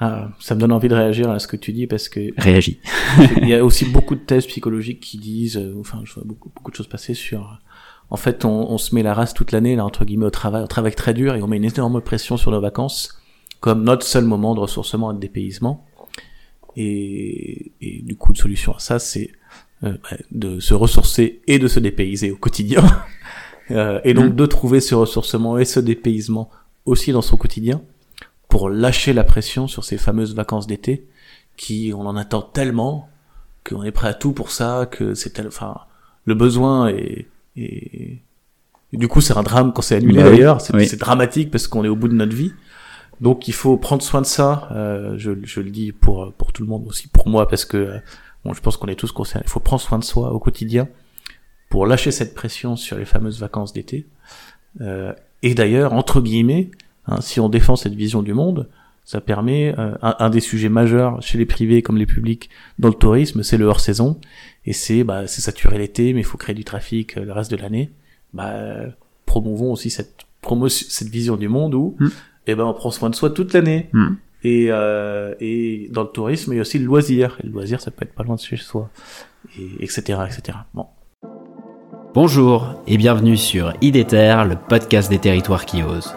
Ah, ça me donne envie de réagir à ce que tu dis parce que Réagis. il y a aussi beaucoup de thèses psychologiques qui disent, euh, enfin, je vois beaucoup, beaucoup de choses passer sur. En fait, on, on se met la race toute l'année, là, entre guillemets, au travail, on travaille très dur et on met une énorme pression sur nos vacances comme notre seul moment de ressourcement et de dépaysement. Et, et du coup, une solution à ça, c'est euh, bah, de se ressourcer et de se dépayser au quotidien. Euh, et donc Mm. de trouver ce ressourcement et ce dépaysement aussi dans son quotidien pour lâcher la pression sur ces fameuses vacances d'été qui on en attend tellement qu'on est prêt à tout pour ça que c'est tel- enfin le besoin est, est- et du coup c'est un drame quand c'est annulé Bah d'ailleurs. C'est oui. c'est dramatique parce qu'on est au bout de notre vie. Donc il faut prendre soin de ça euh, je, je le dis pour pour tout le monde aussi pour moi parce que euh, bon je pense qu'on est tous concernés il faut prendre soin de soi au quotidien pour lâcher cette pression sur les fameuses vacances d'été. Euh, et d'ailleurs entre guillemets hein, si on défend cette vision du monde ça permet euh, un, un des sujets majeurs chez les privés comme les publics dans le tourisme, c'est le hors saison et c'est bah c'est saturé l'été mais il faut créer du trafic euh, le reste de l'année. Bah euh, promouvons aussi cette promo cette vision du monde où Mm. eh ben on prend soin de soi toute l'année. Mm. Et euh, et dans le tourisme il y a aussi le loisir et le loisir ça peut être pas loin de chez soi et etc etc. Bon. Bonjour et bienvenue sur IDETER, le podcast des territoires qui osent.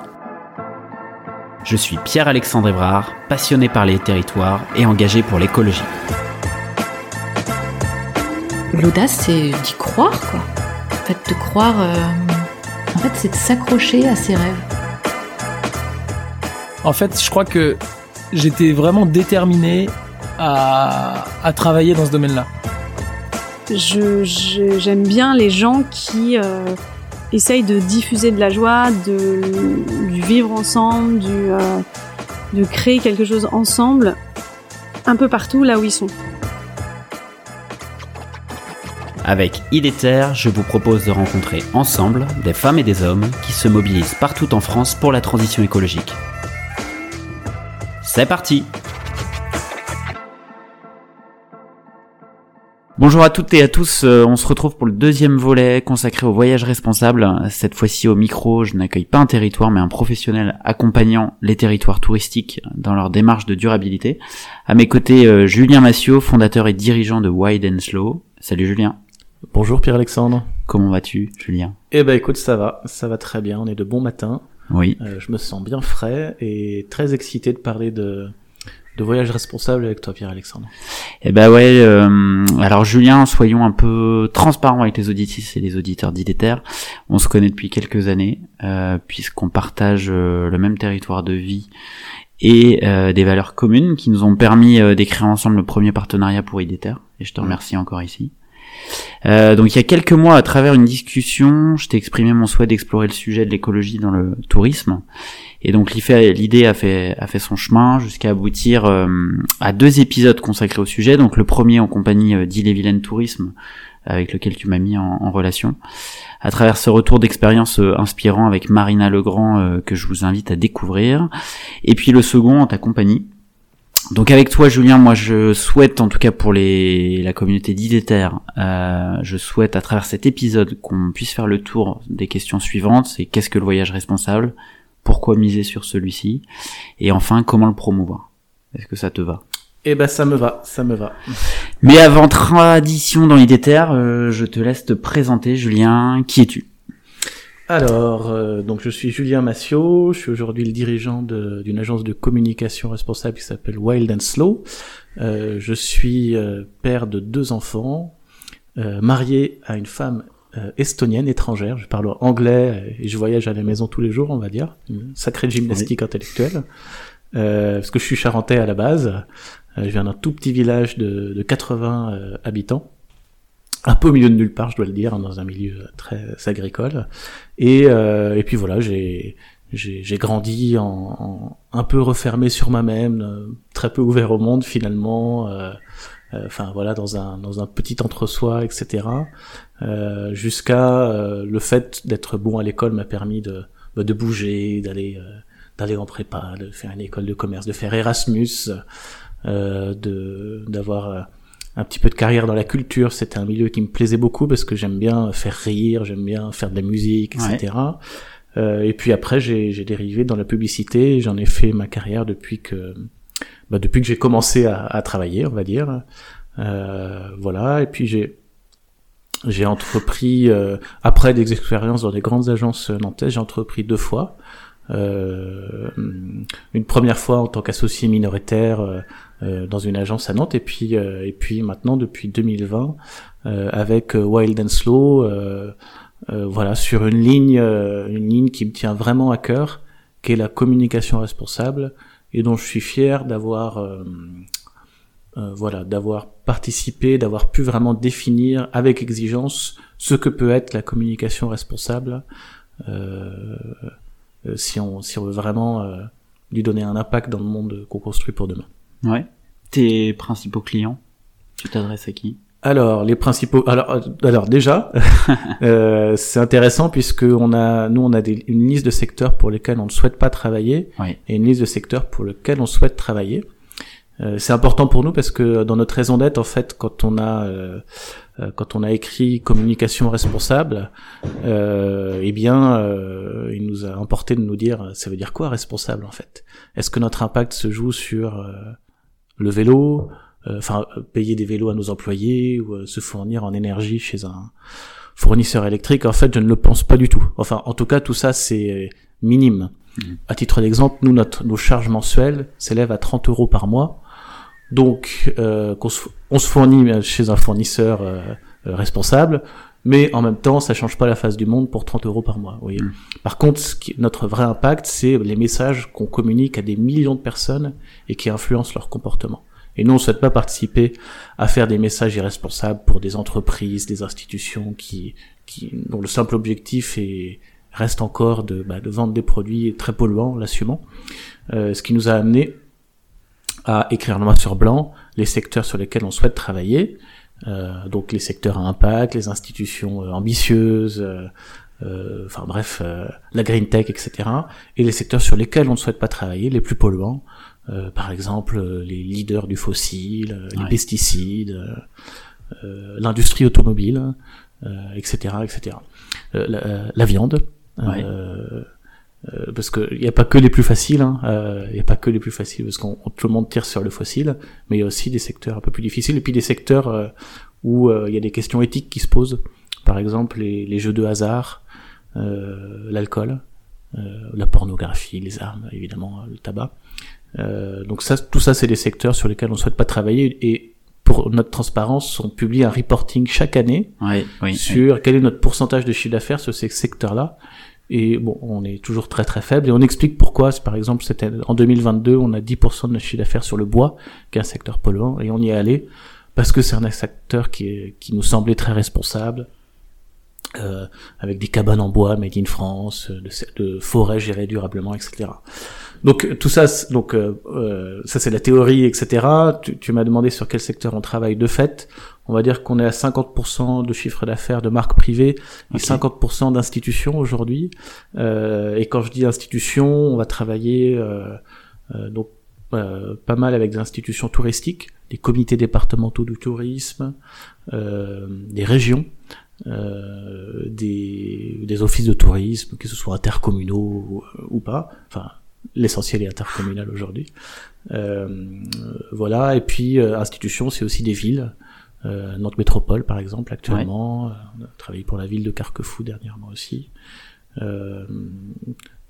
Je suis Pierre-Alexandre Évrard, passionné par les territoires et engagé pour l'écologie. L'audace, c'est d'y croire, quoi. En fait, de croire. euh, En fait, c'est de s'accrocher à ses rêves. En fait, je crois que j'étais vraiment déterminé à, à travailler dans ce domaine-là. Je- je- J'aime bien les gens qui euh, essayent de diffuser de la joie, de, vivre ensemble, euh, de créer quelque chose ensemble, un peu partout là où ils sont. Avec IDETER, je vous propose de rencontrer ensemble des femmes et des hommes qui se mobilisent partout en France pour la transition écologique. C'est parti Bonjour à toutes et à tous, euh, on se retrouve pour le deuxième volet consacré au voyage responsable. Cette fois-ci au micro, je n'accueille pas un territoire mais un professionnel accompagnant les territoires touristiques dans leur démarche de durabilité. À mes côtés, euh, Julien Massiot, fondateur et dirigeant de Wide and Slow. Salut Julien, Bonjour Pierre-Alexandre. comment vas-tu Julien? Eh ben écoute ça va, ça va très bien, on est de bon matin. Oui, Euh, je me sens bien frais et très excité de parler de de voyage responsable avec toi Pierre-Alexandre. Eh ben ouais, euh, alors Julien, soyons un peu transparents avec les auditrices et les auditeurs d'IDETER. On se connaît depuis quelques années, euh, puisqu'on partage euh, le même territoire de vie et euh, des valeurs communes qui nous ont permis euh, d'écrire ensemble le premier partenariat pour IDETER. Et je te remercie encore ici. Euh, donc il y a quelques mois, à travers une discussion, je t'ai exprimé mon souhait d'explorer le sujet de l'écologie dans le tourisme. Et donc l'idée a fait son chemin jusqu'à aboutir euh, à deux épisodes consacrés au sujet. Donc le premier en compagnie euh, d'Ille-et-Vilaine Tourisme, avec lequel tu m'as mis en, relation. À travers ce retour d'expérience inspirant avec Marina Legrand que je vous invite à découvrir. Et puis le second en ta compagnie. Donc avec toi Julien, moi je souhaite en tout cas pour les la communauté d'Idéter, euh, je souhaite à travers cet épisode qu'on puisse faire le tour des questions suivantes. C'est qu'est-ce que le voyage responsable? Pourquoi miser sur celui-ci? Et enfin comment le promouvoir? Est-ce que ça te va? Eh ben ça me va, ça me va. mais avant tradition dans l'idéter, euh, je te laisse te présenter, Julien. Qui es-tu? Alors, euh, donc je suis Julien Massiot, je suis aujourd'hui le dirigeant d'une agence de communication responsable qui s'appelle Wild and Slow. Euh, je suis euh, père de deux enfants, euh, marié à une femme euh, estonienne, étrangère. Je parle anglais et je voyage à la maison tous les jours, on va dire. Une sacrée gymnastique intellectuelle. Euh, parce que je suis charentais à la base. Euh, je viens d'un tout petit village de, de 80 euh, habitants un peu au milieu de nulle part, je dois le dire, hein, dans un milieu très agricole. Et, euh, et puis voilà, j'ai j'ai grandi en, en- un peu refermé sur moi-même, euh, très peu ouvert au monde finalement. euh, euh, Enfin voilà, dans un dans un petit entre-soi, etc. Euh, Jusqu'à euh, le fait d'être bon à l'école m'a permis de bah, de bouger, d'aller d'aller en prépa, de faire une école de commerce, de faire Erasmus, de d'avoir un petit peu de carrière dans la culture. C'était un milieu qui me plaisait beaucoup parce que j'aime bien faire rire, j'aime bien faire de la musique, etc. Euh, et puis après, j'ai dérivé dans la publicité. J'en ai fait ma carrière depuis que bah, depuis que j'ai commencé à, à, travailler, on va dire. Euh, voilà, et puis j'ai j'ai entrepris après des expériences dans des grandes agences nantaises, j'ai entrepris deux fois. Euh, une première fois en tant qu'associé minoritaire euh, euh, dans une agence à Nantes et puis et puis maintenant depuis 2020 avec Wild and Slow voilà sur une ligne une ligne qui me tient vraiment à cœur qui est la communication responsable et dont je suis fier d'avoir voilà d'avoir participé d'avoir pu vraiment définir avec exigence ce que peut être la communication responsable euh, euh, si on si on veut vraiment euh, lui donner un impact dans le monde qu'on construit pour demain. Ouais. Tes principaux clients, tu t'adresses à qui? Alors les principaux alors euh, alors déjà euh, c'est intéressant puisque on a nous on a des, une liste de secteurs pour lesquels on ne souhaite pas travailler et une liste de secteurs pour lesquels on souhaite travailler. Euh, c'est important pour nous parce que dans notre raison d'être en fait quand on a euh, quand on a écrit communication responsable, euh, eh bien, euh, il nous a emporté de nous dire, ça veut dire quoi responsable en fait? Est-ce que notre impact se joue sur euh, le vélo, enfin payer des vélos à nos employés ou se fournir en énergie chez un fournisseur électrique En fait, je ne le pense pas du tout. Enfin, en tout cas, tout ça c'est minime. Mmh. À titre d'exemple, nous, notre, nos charges mensuelles s'élèvent à 30 euros par mois donc, euh, on se fournit chez un fournisseur euh, euh, responsable, mais en même temps, ça change pas la face du monde pour 30 euros par mois. Vous voyez. Mm. Par contre, ce qui, notre vrai impact, c'est les messages qu'on communique à des millions de personnes et qui influencent leur comportement. Et nous, on ne souhaite pas participer à faire des messages irresponsables pour des entreprises, des institutions qui, qui dont le simple objectif est, reste encore de, bah, de vendre des produits très polluants, l'assumant. Euh, ce qui nous a amené à écrire noir sur blanc les secteurs sur lesquels on souhaite travailler, donc les secteurs à impact, les institutions euh, ambitieuses, euh, euh, enfin bref, la green tech, etc. Et les secteurs sur lesquels on ne souhaite pas travailler, les plus polluants, par exemple les leaders du fossile, les pesticides, l'industrie automobile, etc., etc. La, la, viande. Ouais. Euh, parce qu'il n'y a pas que les plus faciles, hein, euh, il n'y a pas que les plus faciles, parce qu'on tout le monde tire sur le fossile, mais il y a aussi des secteurs un peu plus difficiles, et puis des secteurs euh, où il y a des questions éthiques qui se posent, par exemple les, les jeux de hasard, l'alcool, la pornographie, les armes, évidemment, le tabac. donc ça, tout ça, c'est des secteurs sur lesquels on souhaite pas travailler, et pour notre transparence, on publie un reporting chaque année sur quel est notre pourcentage de chiffre d'affaires sur ces secteurs-là. Et bon, on est toujours très très faible et on explique pourquoi. Par exemple, en 2022, on a 10% de notre chiffre d'affaires sur le bois, qui est un secteur polluant, et on y est allé parce que c'est un secteur qui, est, qui nous semblait très responsable, euh, avec des cabanes en bois made in France, de, de forêts gérées durablement, etc. Donc tout ça, donc euh, euh, ça c'est la théorie, etc. Tu, tu m'as demandé sur quel secteur on travaille de fait on va dire qu'on est à 50% de chiffre d'affaires de marques privées et 50% d'institutions aujourd'hui. Euh, et quand je dis institutions, on va travailler euh, euh, donc pas mal avec des institutions touristiques, des comités départementaux du tourisme, des régions, des, des, offices de tourisme, que ce soit intercommunaux ou, pas. Enfin, l'essentiel est intercommunal aujourd'hui. voilà. Et puis institutions, c'est aussi des villes euh, Nantes Métropole par exemple actuellement, euh, on a travaillé pour la ville de Carquefou dernièrement aussi. Euh,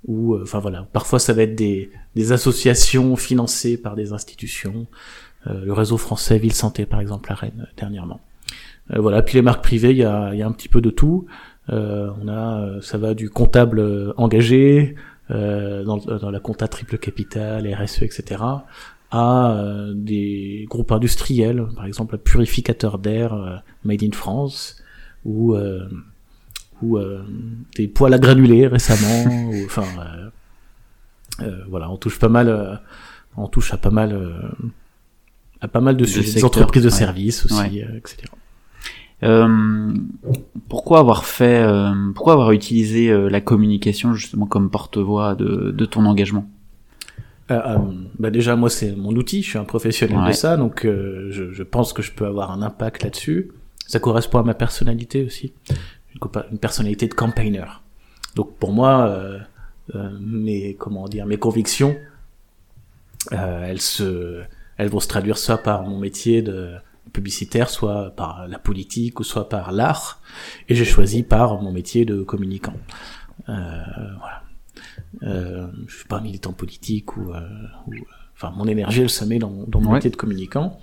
ou euh, enfin voilà, parfois ça va être des, des associations financées par des institutions, euh, le réseau français Ville Santé par exemple à Rennes dernièrement. voilà, puis les marques privées, il y a, y a un petit peu de tout. on a, ça va du comptable engagé, dans, dans, la compta triple capital, RSE, etc., à euh, des groupes industriels, par exemple un purificateur d'air euh, made in France, ou, euh, ou des poils à granulés récemment, ou, enfin voilà, on touche pas mal, on touche à pas mal, à pas mal de, sujets, des entreprises de services aussi, etc. Euh, pourquoi avoir fait, pourquoi avoir utilisé la communication justement comme porte-voix de, de ton engagement? Euh, euh, bah déjà moi c'est mon outil, je suis un professionnel de ça, donc euh, je, je, pense que je peux avoir un impact là-dessus. Ça correspond à ma personnalité aussi, une, personnalité de campaigner. Donc pour moi, euh, mes comment dire, mes convictions Euh, elles se, elles vont se traduire soit par mon métier de publicitaire, soit par la politique, ou soit par l'art. Et j'ai choisi par mon métier de communicant. Euh, voilà. Euh, je suis pas militant politique ou, euh, ou enfin mon énergie elle se met dans, dans mon Ouais. métier de communicant.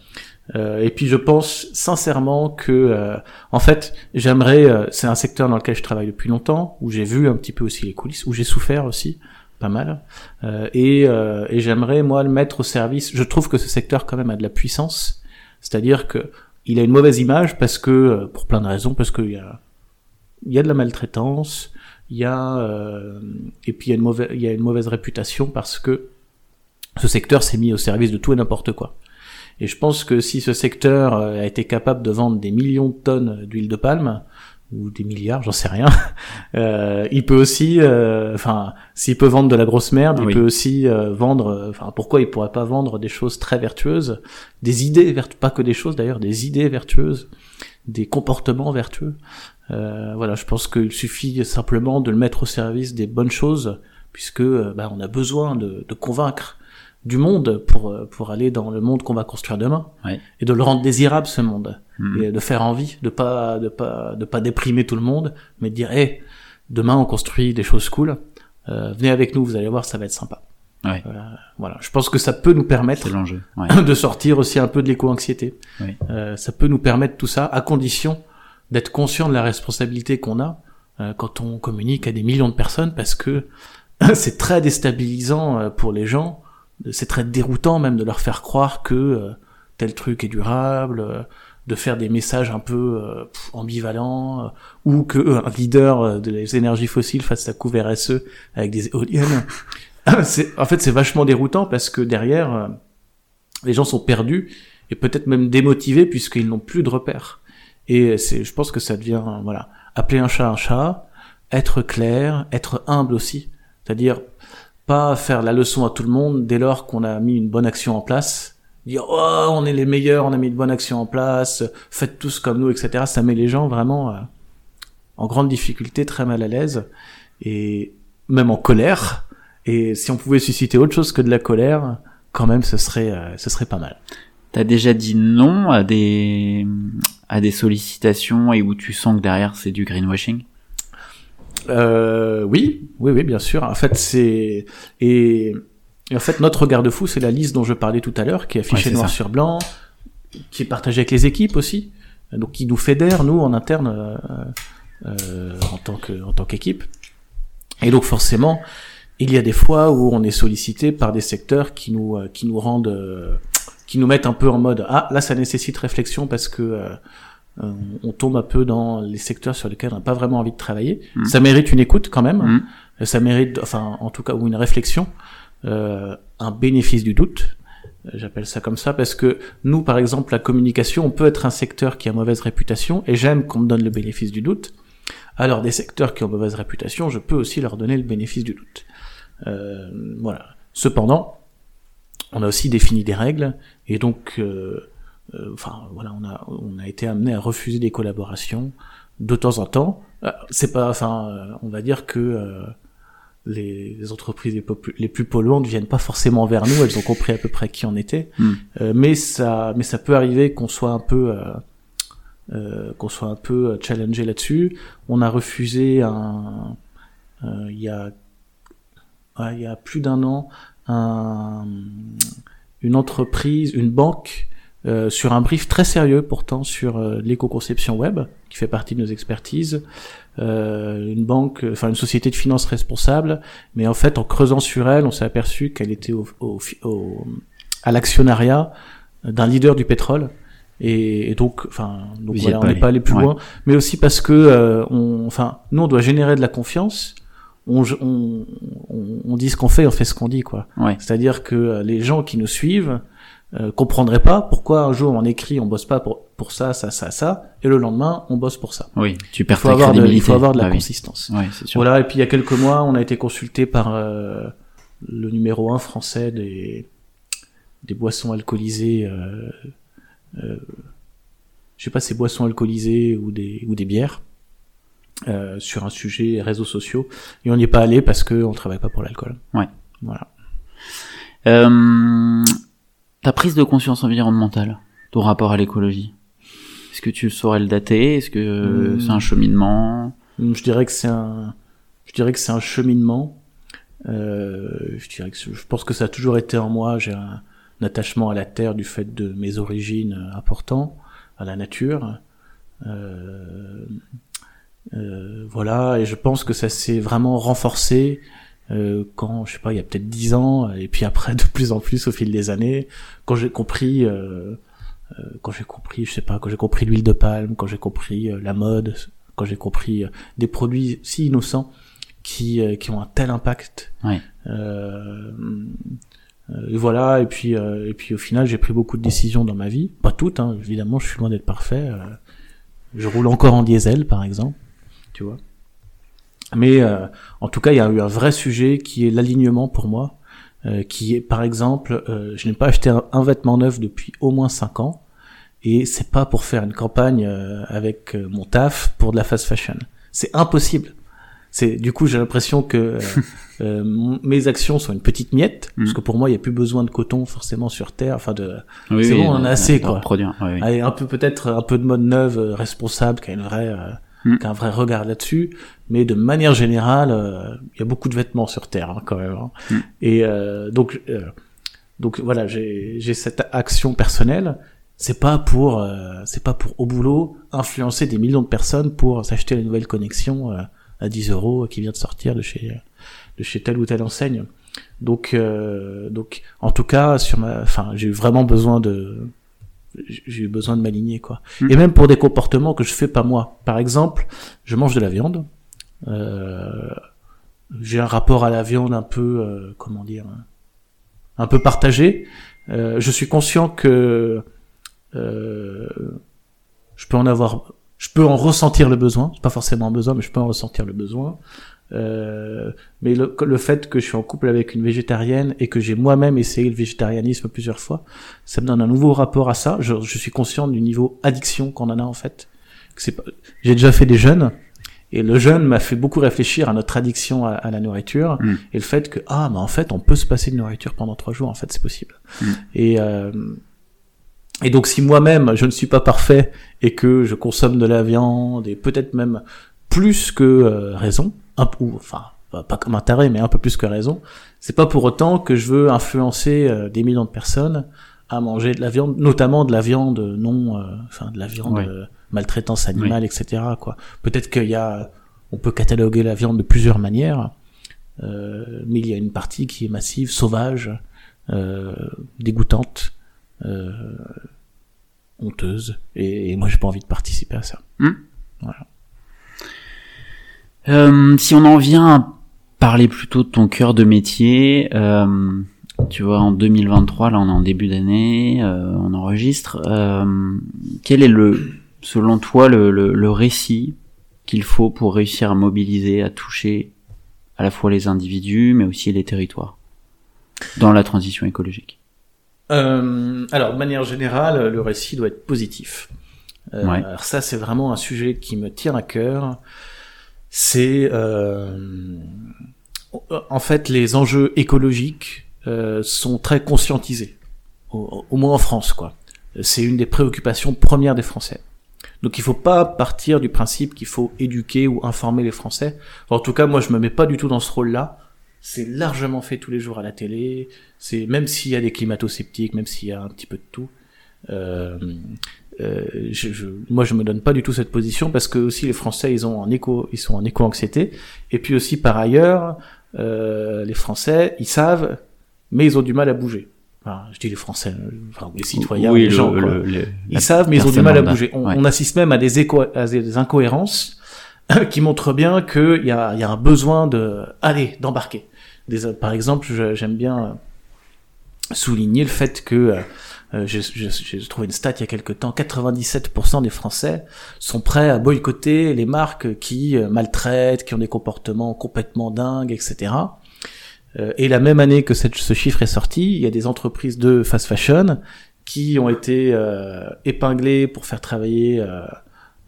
Euh, et puis je pense sincèrement que, euh, en fait, j'aimerais. euh, c'est un secteur dans lequel je travaille depuis longtemps, où j'ai vu un petit peu aussi les coulisses, où j'ai souffert aussi pas mal. Euh, et euh, et j'aimerais moi le mettre au service. Je trouve que ce secteur quand même a de la puissance, c'est-à-dire que il a une mauvaise image parce que euh, pour plein de raisons, parce qu'il y a y a de la maltraitance, il y a euh, et puis il y a une mauvaise il y a une mauvaise réputation parce que ce secteur s'est mis au service de tout et n'importe quoi. Et je pense que si ce secteur euh, a été capable de vendre des millions de tonnes d'huile de palme, ou des milliards, j'en sais rien, euh, il peut aussi, euh, enfin, s'il peut vendre de la grosse merde, Oui. il peut aussi euh, vendre, euh, enfin, pourquoi il pourrait pas vendre des choses très vertueuses, des idées vertueuses, pas que des choses d'ailleurs, des idées vertueuses, des comportements vertueux. Euh, voilà, je pense qu'il suffit simplement de le mettre au service des bonnes choses, puisque bah, on a besoin de, de convaincre du monde pour euh, pour aller dans le monde qu'on va construire demain Ouais. et de le rendre désirable ce monde Mhm. et de faire envie de pas de pas de pas déprimer tout le monde mais de dire hey demain on construit des choses cool Euh, venez avec nous vous allez voir ça va être sympa Ouais. Voilà je pense que ça peut nous permettre. Ouais. de sortir aussi un peu de l'éco-anxiété. Euh, ça peut nous permettre tout ça à condition d'être conscient de la responsabilité qu'on a euh, quand on communique à des millions de personnes parce que c'est très déstabilisant euh, pour les gens, c'est très déroutant même de leur faire croire que euh, tel truc est durable, euh, de faire des messages un peu euh, ambivalents euh, ou que euh, un leader euh, de les énergies fossiles fasse sa couve RSE avec des éoliennes. c'est en fait c'est vachement déroutant parce que derrière les gens sont perdus et peut-être même démotivés puisqu'ils n'ont plus de repères. Et c'est, je pense que ça devient, voilà, appeler un chat un chat, être clair, être humble aussi, c'est-à-dire pas faire la leçon à tout le monde dès lors qu'on a mis une bonne action en place, dire oh on est les meilleurs, on a mis une bonne action en place, faites tous comme nous, etc. Ça met les gens vraiment euh, en grande difficulté, très mal à l'aise et même en colère. Et si on pouvait susciter autre chose que de la colère, quand même, ce serait, euh, ce serait pas mal. T'as déjà dit non à des à des sollicitations et où tu sens que derrière c'est du greenwashing? Euh, oui, oui, oui, bien sûr. En fait, c'est et, et en fait notre garde-fou, c'est la liste dont je parlais tout à l'heure, qui est Ouais, affichée noir ça. sur blanc, qui est partagée avec les équipes aussi, donc qui nous fédère nous en interne euh, euh, en tant que en tant qu'équipe. Et donc forcément, il y a des fois où on est sollicité par des secteurs qui nous euh, qui nous rendent euh, qui nous mettent un peu en mode ah là ça nécessite réflexion parce que euh, on tombe un peu dans les secteurs sur lesquels on n'a pas vraiment envie de travailler. Mhm. Ça mérite une écoute quand même. Euh, Ça mérite, enfin, en tout cas, ou une réflexion, euh, un bénéfice du doute. Euh, J'appelle ça comme ça parce que nous, par exemple, la communication, on peut être un secteur qui a mauvaise réputation et j'aime qu'on me donne le bénéfice du doute. Alors des secteurs qui ont mauvaise réputation, je peux aussi leur donner le bénéfice du doute. Euh, voilà. Cependant, on a aussi défini des règles et donc, euh, enfin voilà, on a on a été amené à refuser des collaborations de temps en temps. Euh, C'est pas, enfin, euh, on va dire que euh, les, entreprises les, plus polluantes viennent pas forcément vers nous. Elles ont compris à peu près qui on était, Mm. Euh, mais ça, mais ça peut arriver qu'on soit un peu euh, euh, qu'on soit un peu euh, challengé là-dessus. On a refusé un, euh, il y a ouais, il y a plus d'un an un, une entreprise, une banque euh, sur un brief très sérieux pourtant sur euh, l'éco-conception web qui fait partie de nos expertises euh, une banque enfin une société de finances responsable. Mais en fait en creusant sur elle on s'est aperçu qu'elle était au, au, au- à l'actionnariat d'un leader du pétrole. Et, et donc enfin donc voilà on n'est pas allé plus Ouais. loin. Mais aussi parce que euh, on enfin nous on doit générer de la confiance. On, on, on, dit ce qu'on fait on fait ce qu'on dit quoi. Ouais. c'est-à-dire que euh, les gens qui nous suivent euh, comprendraient pas pourquoi un jour on écrit on bosse pas pour, pour ça, ça, ça, ça, et le lendemain on bosse pour ça. Oui, tu Il perds faut ta avoir de, il faut avoir de la Ah oui. consistance. Ouais, c'est sûr. Voilà, et puis il y a quelques mois, on a été consulté par euh, le numéro un français des, des boissons alcoolisées. Euh, euh, je sais pas, c'est boissons alcoolisées ou des, ou des bières. euh, sur un sujet réseaux sociaux et on n'y est pas allé parce que on travaille pas pour l'alcool. Ouais. Voilà. Euh, ta prise de conscience environnementale, ton rapport à l'écologie, est-ce que tu saurais le dater? Est-ce que Hmm. c'est un cheminement? Je dirais que c'est un, je dirais que c'est un cheminement. Euh, je dirais que je pense que ça a toujours été en moi. J'ai un, un attachement à la terre du fait de mes origines important, à la nature. Euh, euh, voilà, et je pense que ça s'est vraiment renforcé euh, quand, je sais pas, il y a peut-être dix ans, et puis après de plus en plus au fil des années, quand j'ai compris, euh, euh, quand j'ai compris, je sais pas, quand j'ai compris l'huile de palme, quand j'ai compris euh, la mode, quand j'ai compris euh, des produits si innocents qui euh, qui ont un tel impact. Ouais. Et voilà, et puis euh, et puis au final, j'ai pris beaucoup de décisions dans ma vie, pas toutes, hein, évidemment, je suis loin d'être parfait. je roule encore en diesel, par exemple, tu vois. Mais euh, en tout cas, il y a eu un vrai sujet qui est l'alignement pour moi, euh, qui est, par exemple, euh, je n'ai pas acheté un, un vêtement neuf depuis au moins cinq ans, et c'est pas pour faire une campagne euh, avec euh, mon taf pour de la fast fashion. C'est impossible. C'est du coup, j'ai l'impression que euh, mes actions sont une petite miette, Mm. parce que pour moi, il n'y a plus besoin de coton forcément sur terre, enfin de Oui, C'est oui, bon, on en a assez, quoi. reproduire, ouais, oui. Allez, un peu peut-être un peu de mode neuve responsable qui a une vraie euh, Mm. qui a un vrai regard là-dessus mais de manière générale euh, il y a beaucoup de vêtements sur terre hein, quand même hein. Mm. et euh, donc euh, donc voilà j'ai cette action personnelle c'est pas pour euh, c'est pas pour au boulot influencer des millions de personnes pour s'acheter la nouvelle connexion à 10 euros qui vient de sortir de chez de chez telle ou telle enseigne donc euh, donc en tout cas sur ma enfin j'ai eu vraiment besoin de j'ai eu besoin de m'aligner quoi. Mm. et même pour des comportements que je fais pas moi. Par exemple je mange de la viande. Euh, j'ai un rapport à la viande un peu euh, comment dire un peu partagé. Euh, je suis conscient que euh, je peux en avoir je peux en ressentir le besoin. C'est pas forcément un besoin mais je peux en ressentir le besoin euh, mais le, le fait que je suis en couple avec une végétarienne et que j'ai moi-même essayé le végétarianisme plusieurs fois, ça me donne un nouveau rapport à ça. Je, je suis conscient du niveau addiction qu'on en a en fait. Pas... J'ai déjà fait des jeûnes et le jeûne m'a fait beaucoup réfléchir à notre addiction à, à la nourriture Mm. et le fait que ah mais en fait on peut se passer de nourriture pendant trois jours en fait c'est possible. Mm. Et euh, et donc si moi-même je ne suis pas parfait et que je consomme de la viande et peut-être même plus que euh, raison, un peu, enfin pas comme un taré mais un peu plus que raison, c'est pas pour autant que je veux influencer euh, des millions de personnes à manger de la viande, notamment de la viande non, euh, enfin de la viande euh, maltraitance animale, etc. Quoi. Peut-être qu'il y a, on peut cataloguer la viande de plusieurs manières, euh, mais il y a une partie qui est massive, sauvage, euh, dégoûtante, euh, honteuse, et, et moi j'ai pas envie de participer à ça. Euh, si on en vient à parler plutôt de ton cœur de métier, euh, tu vois, en 2023, là on est en début d'année, euh, on enregistre. euh, quel est le, selon toi, le, le, le récit qu'il faut pour réussir à mobiliser, à toucher à la fois les individus, mais aussi les territoires dans la transition écologique? Euh, alors, de manière générale, le récit doit être positif. Ouais. Alors ça, c'est vraiment un sujet qui me tient à cœur. C'est euh, en fait les enjeux écologiques euh, sont très conscientisés, au, moins en France, quoi. C'est une des préoccupations premières des Français. Donc il faut pas partir du principe qu'il faut éduquer ou informer les Français. En tout cas, moi, je me mets pas du tout dans ce rôle-là. C'est largement fait tous les jours à la télé. C'est même s'il y a des climato-sceptiques, même s'il y a un petit peu de tout. Euh, euh, je, je, moi, je me donne pas du tout cette position parce que aussi les Français, ils ont un écho, ils sont en éco-anxiété. Et puis aussi par ailleurs, euh, les Français, ils savent, mais ils ont du mal à bouger. Enfin, je dis les Français, enfin les citoyens, oui, les le- gens. le- le- Ils savent, mais ils ont du mal à bouger. On, Ouais. on assiste même à des, éco à des incohérences qui montrent bien qu'il y a, y a un besoin de, aller, d'embarquer. Des, par exemple, j'aime bien souligner le fait que euh, euh, j'ai trouvé une stat il y a quelque temps, 97% des Français sont prêts à boycotter les marques qui euh, maltraitent, qui ont des comportements complètement dingues, etc. Euh, et la même année que cette- ce chiffre est sorti, il y a des entreprises de fast fashion qui ont été euh, épinglées pour faire travailler euh,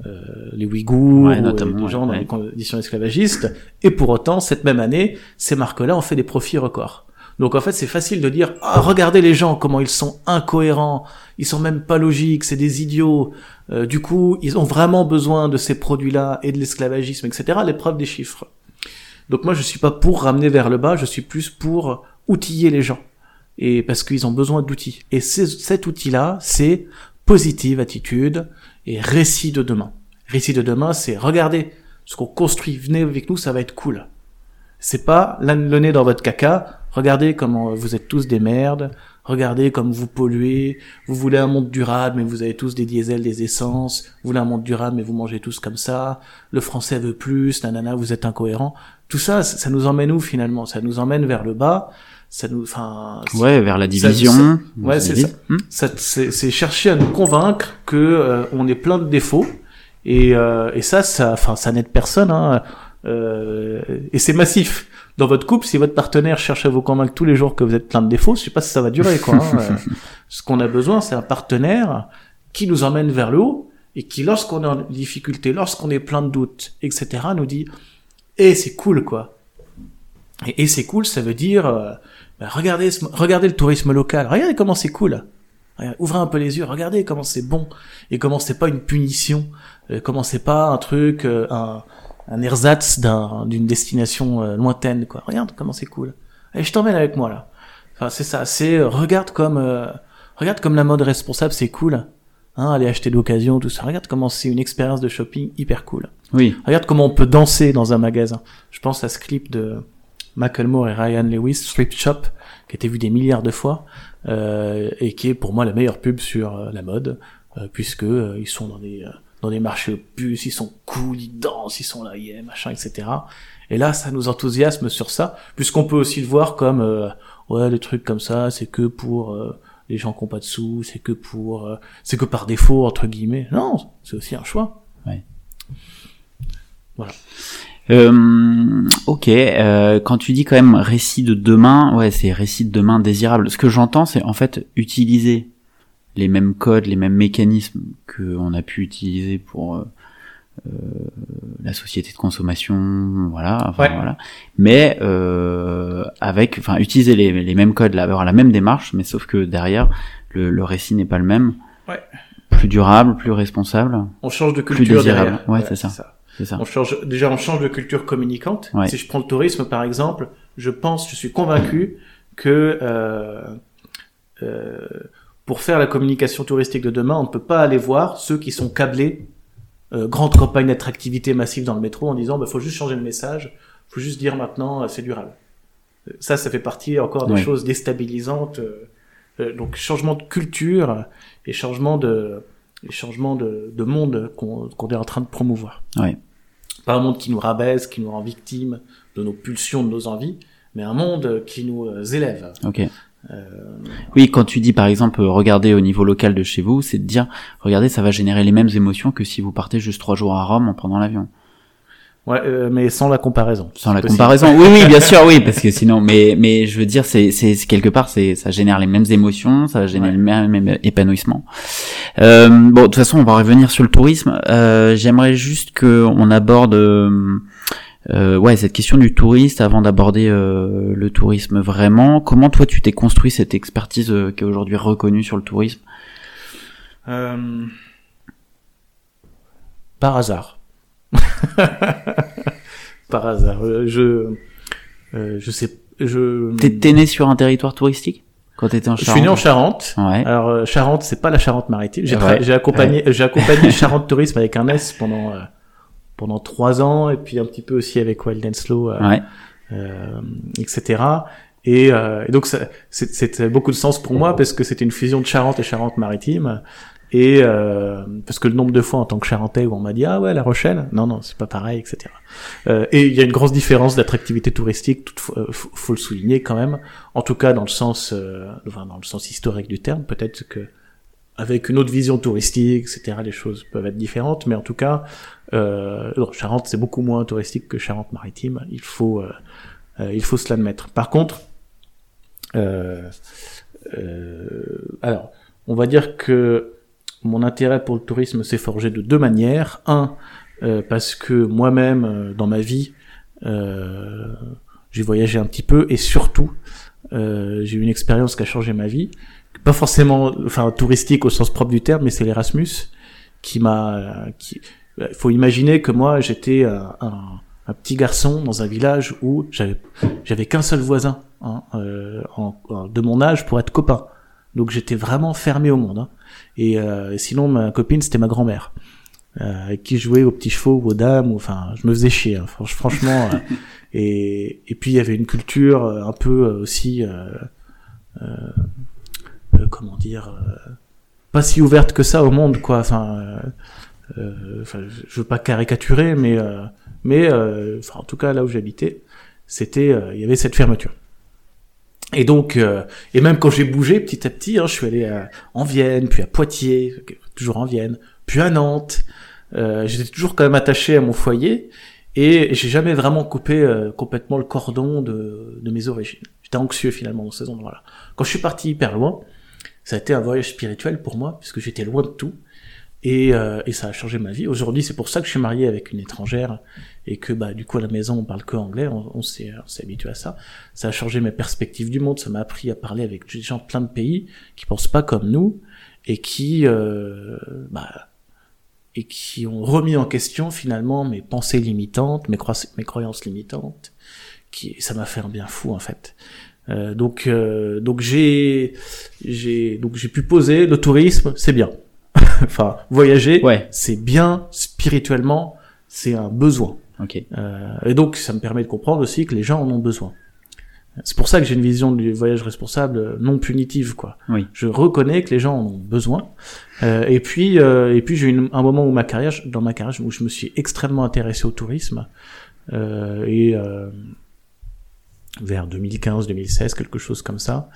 euh, les Ouïghours Ouais, ou notamment, des ouais, gens dans ouais. des conditions esclavagistes. Et pour autant, cette même année, ces marques-là ont fait des profits records. Donc en fait, c'est facile de dire ah, regardez les gens comment ils sont incohérents, ils sont même pas logiques, c'est des idiots. Euh, du coup, ils ont vraiment besoin de ces produits-là et de l'esclavagisme, etc. L'épreuve des chiffres. Donc moi, je suis pas pour ramener vers le bas, je suis plus pour outiller les gens et parce qu'ils ont besoin d'outils. Et cet outil-là, c'est positive attitude et récit de demain. Récit de demain, c'est regardez ce qu'on construit, venez avec nous, ça va être cool. C'est pas le nez dans votre caca, regardez comment vous êtes tous des merdes, regardez comme vous polluez, vous voulez un monde durable mais vous avez tous des diesels, des essences, vous voulez un monde durable mais vous mangez tous comme ça, le français veut plus, nanana, vous êtes incohérent. Tout ça, ça nous emmène où finalement? Ça nous emmène vers le bas, ça nous enfin ouais vers la division. ça, ouais c'est ça, hmm ça c'est chercher à nous convaincre que euh, on est plein de défauts. Et euh, et ça ça enfin ça n'aide personne hein. Euh, et c'est massif dans votre couple si votre partenaire cherche à vous convaincre tous les jours que vous êtes plein de défauts je sais pas si ça va durer quoi hein. Euh, ce qu'on a besoin c'est un partenaire qui nous emmène vers le haut et qui lorsqu'on est en difficulté lorsqu'on est plein de doutes etc nous dit et eh, c'est cool quoi et, et c'est cool ça veut dire bah, regardez, regardez le tourisme local. Regardez comment c'est cool. ouvrez un peu les yeux. Regardez comment c'est bon et comment c'est pas une punition. Euh, comment c'est pas un truc, euh, un, un ersatz d'une destination euh, lointaine. Quoi. Regarde comment c'est cool. Allez, je t'emmène avec moi là. Enfin, c'est ça. C'est regarde comme regarde comme la mode responsable, c'est cool. Hein, aller acheter d'occasion, tout ça. Regarde comment c'est une expérience de shopping hyper cool. Oui. Regarde comment on peut danser dans un magasin. Je pense à ce clip de Macklemore et Ryan Lewis, Strip Shop, qui a été vu des milliards de fois, euh, et qui est pour moi la meilleure pub sur euh, la mode, euh, puisque euh, ils sont dans des dans des marchés puces, ils sont cool, ils dansent, ils sont là, yeah, machin, etc. Et là, ça nous enthousiasme sur ça, puisqu'on peut aussi le voir comme ouais, les trucs comme ça, c'est que pour les gens qui ont pas de sous, c'est que pour, c'est que par défaut entre guillemets. Non, c'est aussi un choix. Ouais. Voilà. Euh, ok, euh, quand tu dis quand même récit de demain, ouais, c'est récit de demain désirable. Ce que j'entends, c'est en fait utiliser les mêmes codes, les mêmes mécanismes que on a pu utiliser pour euh, euh la société de consommation, voilà, enfin, voilà. Mais euh, avec, enfin, utiliser les, les mêmes codes, avoir la même démarche, mais sauf que derrière, le, le récit n'est pas le même. Ouais. Plus durable, plus responsable. On change de culture. Plus désirable. Ouais, ouais c'est ça. ça. On change, déjà, on change de culture communicante. Si je prends le tourisme, par exemple, je pense, je suis convaincu que euh, euh, pour faire la communication touristique de demain, on ne peut pas aller voir ceux qui sont câblés, euh, grande campagne d'attractivité massive dans le métro, en disant, bah, faut juste changer le message, faut juste dire maintenant, euh, c'est durable. Ça, ça fait partie encore des choses déstabilisantes. Euh, donc, changement de culture et changement de les changements de, de monde qu'on est en train de promouvoir. Ouais. Pas un monde qui nous rabaisse, qui nous rend victime de nos pulsions, de nos envies, mais un monde qui nous euh, élève. Euh... Oui, quand tu dis par exemple regardez au niveau local de chez vous, c'est de dire regardez ça va générer les mêmes émotions que si vous partez juste trois jours à Rome en prenant l'avion. Ouais, euh, mais sans la comparaison. Sans la comparaison. Oui, oui, bien sûr, oui, parce que sinon, mais mais je veux dire, c'est c'est quelque part, c'est ça génère les mêmes émotions, ça génère le même, épanouissement. Euh, bon, de toute façon, on va revenir sur le tourisme. Euh, J'aimerais juste que on aborde. Euh, euh, ouais, cette question du touriste avant d'aborder euh, le tourisme vraiment. Comment toi tu t'es construit cette expertise euh, qui est aujourd'hui reconnue sur le tourisme? Par hasard. Par hasard. Euh, je, euh, je sais, je. T'es né sur un territoire touristique? Quand t'étais en Charente. Je suis né en Charente? Ouais. Alors euh, Charente, c'est pas la Charente-Maritime. J'ai j'ai accompagné, j'ai accompagné Charente Tourisme avec un S pendant pendant trois ans et puis un petit peu aussi avec Wild and Slow, ouais. etc. Et, et donc c'était beaucoup de sens pour moi parce que c'était une fusion de Charente et Charente-Maritime. Et euh, parce que le nombre de fois en tant que Charentais où on m'a dit ah ouais La Rochelle, non non c'est pas pareil, etc. Euh, et il y a une grosse différence d'attractivité touristique, tout, euh, faut, le souligner quand même. En tout cas dans le sens, euh, enfin, dans le sens historique du terme, peut-être que avec une autre vision touristique, etc. Les choses peuvent être différentes, mais en tout cas, euh, Charente c'est beaucoup moins touristique que Charente-Maritime. Il faut euh, il faut se l'admettre. Par contre, alors on va dire que mon intérêt pour le tourisme s'est forgé de deux manières. Un, euh, parce que moi-même, euh, dans ma vie, euh, j'ai voyagé un petit peu et surtout, euh, j'ai eu une expérience qui a changé ma vie. Pas forcément, enfin, touristique au sens propre du terme, mais c'est l'Erasmus qui m'a, qui, il faut imaginer que moi, j'étais un, un, petit garçon dans un village où j'avais, j'avais qu'un seul voisin hein, euh, de mon âge pour être copain. Donc j'étais vraiment fermé au monde. Hein. Et euh, sinon, ma copine, c'était ma grand-mère. Euh, avec qui je jouais aux petits chevaux, aux dames, enfin, je me faisais chier, hein, franchement. euh, et, et puis il y avait une culture euh, un peu euh, aussi, euh, euh, comment dire, pas si ouverte que ça au monde, quoi. Enfin, enfin je veux pas caricaturer, mais mais en tout cas là où j'habitais, c'était, il y avait cette fermeture. Et donc, et même quand j'ai bougé petit à petit, hein, je suis allé à, en Vienne, puis à Poitiers, toujours en Vienne, puis à Nantes. Euh, J'étais toujours quand même attaché à mon foyer et j'ai jamais vraiment coupé euh, complètement le cordon de, de mes origines. J'étais anxieux finalement dans ces endroits-là. Quand je suis parti hyper loin, ça a été un voyage spirituel pour moi puisque j'étais loin de tout et, euh, et ça a changé ma vie. Aujourd'hui, c'est pour ça que je suis marié avec une étrangère et que bah du coup à la maison on parle que anglais, on, s'est habitué à ça. Ça a changé mes perspectives du monde, ça m'a appris à parler avec des gens de plein de pays qui pensent pas comme nous et qui euh, bah, et qui ont remis en question finalement mes pensées limitantes, mes, mes croyances limitantes, qui ça m'a fait un bien fou en fait. Euh, donc euh, donc j'ai j'ai donc j'ai pu poser le tourisme, c'est bien. enfin voyager, ouais. c'est bien spirituellement, c'est un besoin. Ok. Euh, et donc ça me permet de comprendre aussi que les gens en ont besoin. C'est pour ça que j'ai une vision du voyage responsable non punitive, quoi. Oui. Je reconnais que les gens en ont besoin. Euh, et puis, euh, et puis j'ai eu un moment où ma carrière, dans ma carrière, où je me suis extrêmement intéressé au tourisme. Euh, et euh, vers 2015-2016, quelque chose comme ça,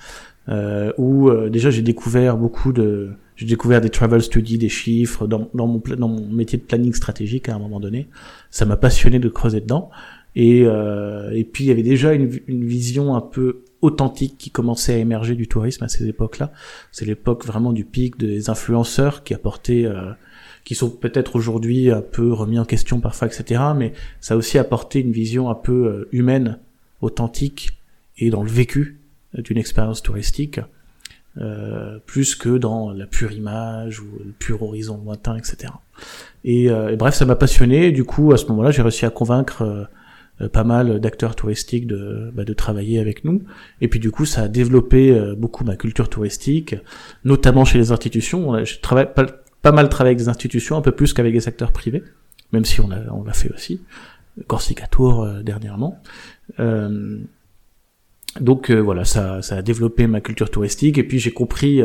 euh, où euh, déjà j'ai découvert beaucoup de, j'ai découvert des travel studies, des chiffres dans, dans mon dans mon métier de planning stratégique à un moment donné. Ça m'a passionné de creuser dedans. Et, euh, et puis il y avait déjà une, une, vision un peu authentique qui commençait à émerger du tourisme à ces époques-là. C'est l'époque vraiment du pic des influenceurs qui apportaient, euh, qui sont peut-être aujourd'hui un peu remis en question parfois, etc. Mais ça a aussi apporté une vision un peu euh, humaine, authentique et dans le vécu d'une expérience touristique. Euh, plus que dans la pure image ou le pur horizon lointain, etc. Et, euh, et bref, ça m'a passionné. Du coup, à ce moment-là, j'ai réussi à convaincre euh, pas mal d'acteurs touristiques de, bah, de travailler avec nous. Et puis du coup, ça a développé beaucoup ma culture touristique, notamment chez les institutions. Je travaille pas, mal travaillé avec des institutions, un peu plus qu'avec des acteurs privés, même si on l'a on fait aussi. Corsica Tour dernièrement. Euh, donc voilà, ça, ça a développé ma culture touristique. Et puis j'ai compris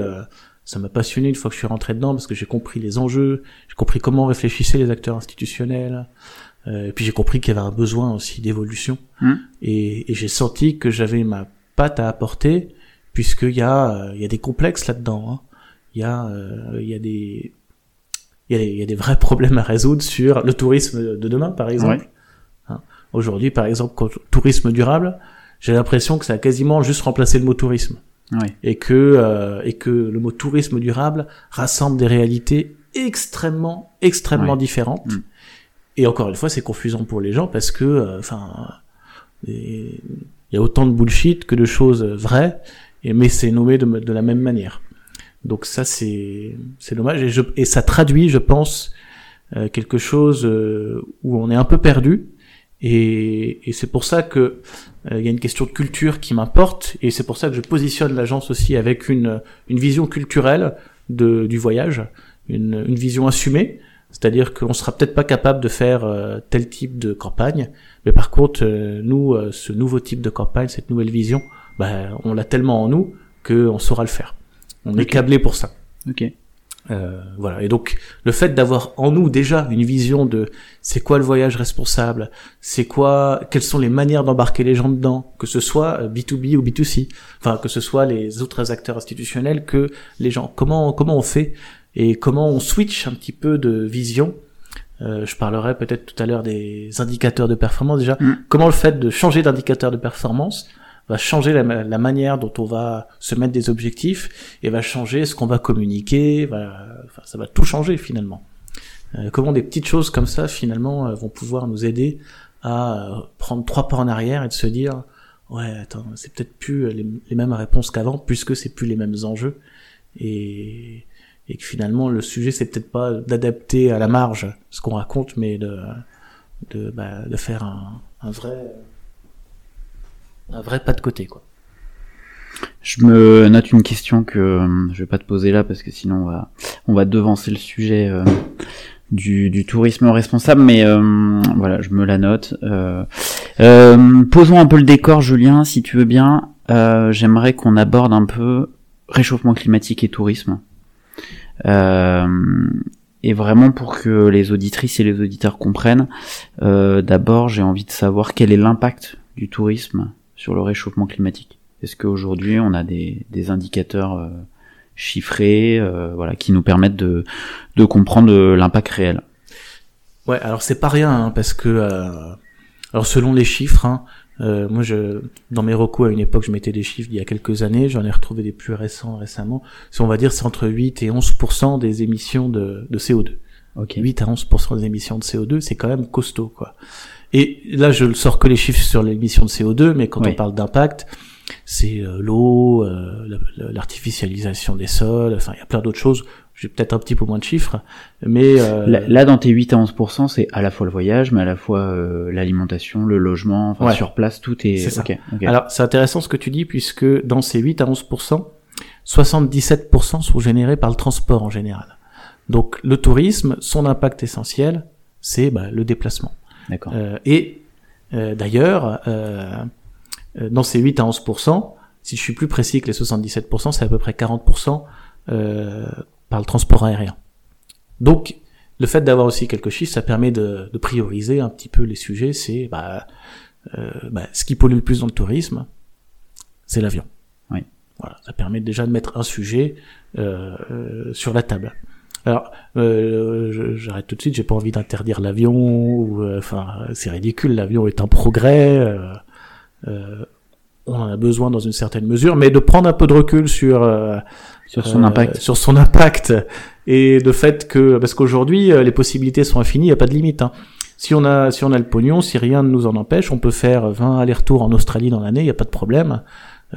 ça m'a passionné une fois que je suis rentré dedans parce que j'ai compris les enjeux, j'ai compris comment réfléchissaient les acteurs institutionnels, euh, et puis j'ai compris qu'il y avait un besoin aussi d'évolution. Mmh. Et, et j'ai senti que j'avais ma patte à apporter, puisqu'il y a, il y a des complexes là-dedans. Hein. Il y a, euh, il y a des, il y, a des, il y a des vrais problèmes à résoudre sur le tourisme de demain, par exemple. Ouais. Aujourd'hui, par exemple, quand, tourisme durable, j'ai l'impression que ça a quasiment juste remplacé le mot tourisme. Ouais. Et que, euh, et que le mot tourisme durable rassemble des réalités extrêmement, extrêmement différentes. Mm. Et encore une fois, c'est confusant pour les gens parce que, euh, enfin, il y a autant de bullshit que de choses vraies, et, mais c'est nommé de, de la même manière. Donc ça, c'est c'est dommage et, je, et ça traduit, je pense, euh, quelque chose euh, où on est un peu perdu. Et, et c'est pour ça que euh, il y a une question de culture qui m'importe, et c'est pour ça que je positionne l'agence aussi avec une une vision culturelle de du voyage, une, une vision assumée. C'est-à-dire qu'on sera peut-être pas capable de faire euh, tel type de campagne, mais par contre, euh, nous, euh, ce nouveau type de campagne, cette nouvelle vision, bah, on l'a tellement en nous qu'on saura le faire. On est câblé pour ça. Ok. Euh, voilà. Et donc, le fait d'avoir en nous déjà une vision de c'est quoi le voyage responsable, c'est quoi, quelles sont les manières d'embarquer les gens dedans, que ce soit euh, B2B ou B2C, enfin que ce soit les autres acteurs institutionnels que les gens. Comment comment on fait et comment on switch un petit peu de vision? Euh, je parlerai peut-être tout à l'heure des indicateurs de performance déjà. Mm. Comment le fait de changer d'indicateur de performance va changer la, la manière dont on va se mettre des objectifs et va changer ce qu'on va communiquer, va, enfin, ça va tout changer finalement. Euh, comment des petites choses comme ça finalement euh, vont pouvoir nous aider à euh, prendre trois pas en arrière et de se dire ouais, attends, c'est peut-être plus les, les mêmes réponses qu'avant, puisque c'est plus les mêmes enjeux. Et, et que finalement, le sujet, c'est peut-être pas d'adapter à la marge ce qu'on raconte, mais de, de, bah, de faire un, un vrai, un vrai pas de côté, quoi. Je me note une question que euh, je vais pas te poser là parce que sinon on va, on va devancer le sujet euh, du, du, tourisme responsable, mais euh, voilà, je me la note. posons un peu le décor, Julien, si tu veux bien. J'aimerais qu'on aborde un peu réchauffement climatique et tourisme. et vraiment pour que les auditrices et les auditeurs comprennent, d'abord j'ai envie de savoir quel est l'impact du tourisme sur le réchauffement climatique. Est-ce qu'aujourd'hui on a des, des indicateurs euh, chiffrés, euh, voilà, qui nous permettent de, de comprendre l'impact réel? Ouais, alors c'est pas rien hein, parce que euh, alors selon les chiffres, hein, moi je dans mes recours à une époque je mettais des chiffres il y a quelques années, j'en ai retrouvé des plus récents récemment. Si on va dire c'est entre 8 et 11% des émissions de, de CO2. Ok. 8 à 11% des émissions de CO2, c'est quand même costaud quoi. Et là je ne sors que les chiffres sur l'émission de CO2, mais quand on parle d'impact, c'est euh, l'eau, euh, l'artificialisation des sols, enfin il y a plein d'autres choses. J'ai peut-être un petit peu moins de chiffres, mais euh, là, dans tes 8 à 11 c'est à la fois le voyage, mais à la fois l'alimentation, le logement, enfin, sur place, tout est. C'est ça. Alors c'est intéressant ce que tu dis puisque dans ces 8 à 11% 77% sont générés par le transport en général. Donc le tourisme, son impact essentiel, c'est bah, le déplacement. D'accord. et d'ailleurs, euh, dans ces 8 à 11%, si je suis plus précis que les 77%, c'est à peu près 40% euh, par le transport aérien. Donc, le fait d'avoir aussi quelques chiffres, ça permet de, de, prioriser un petit peu les sujets. C'est bah, euh, bah, ce qui pollue le plus dans le tourisme, c'est l'avion. Oui. Voilà, ça permet déjà de mettre un sujet euh, euh sur la table. Alors, euh, j'arrête tout de suite. J'ai pas envie d'interdire l'avion. ou euh, Enfin, c'est ridicule. L'avion est un progrès. Euh, euh, on en a besoin dans une certaine mesure, mais de prendre un peu de recul sur euh, sur son impact, sur son impact, et de fait que parce qu'aujourd'hui les possibilités sont infinies, il n'y a pas de limite. Hein. Si on a si on a le pognon, si rien ne nous en empêche, on peut faire 20 allers-retours en Australie dans l'année, il n'y a pas de problème.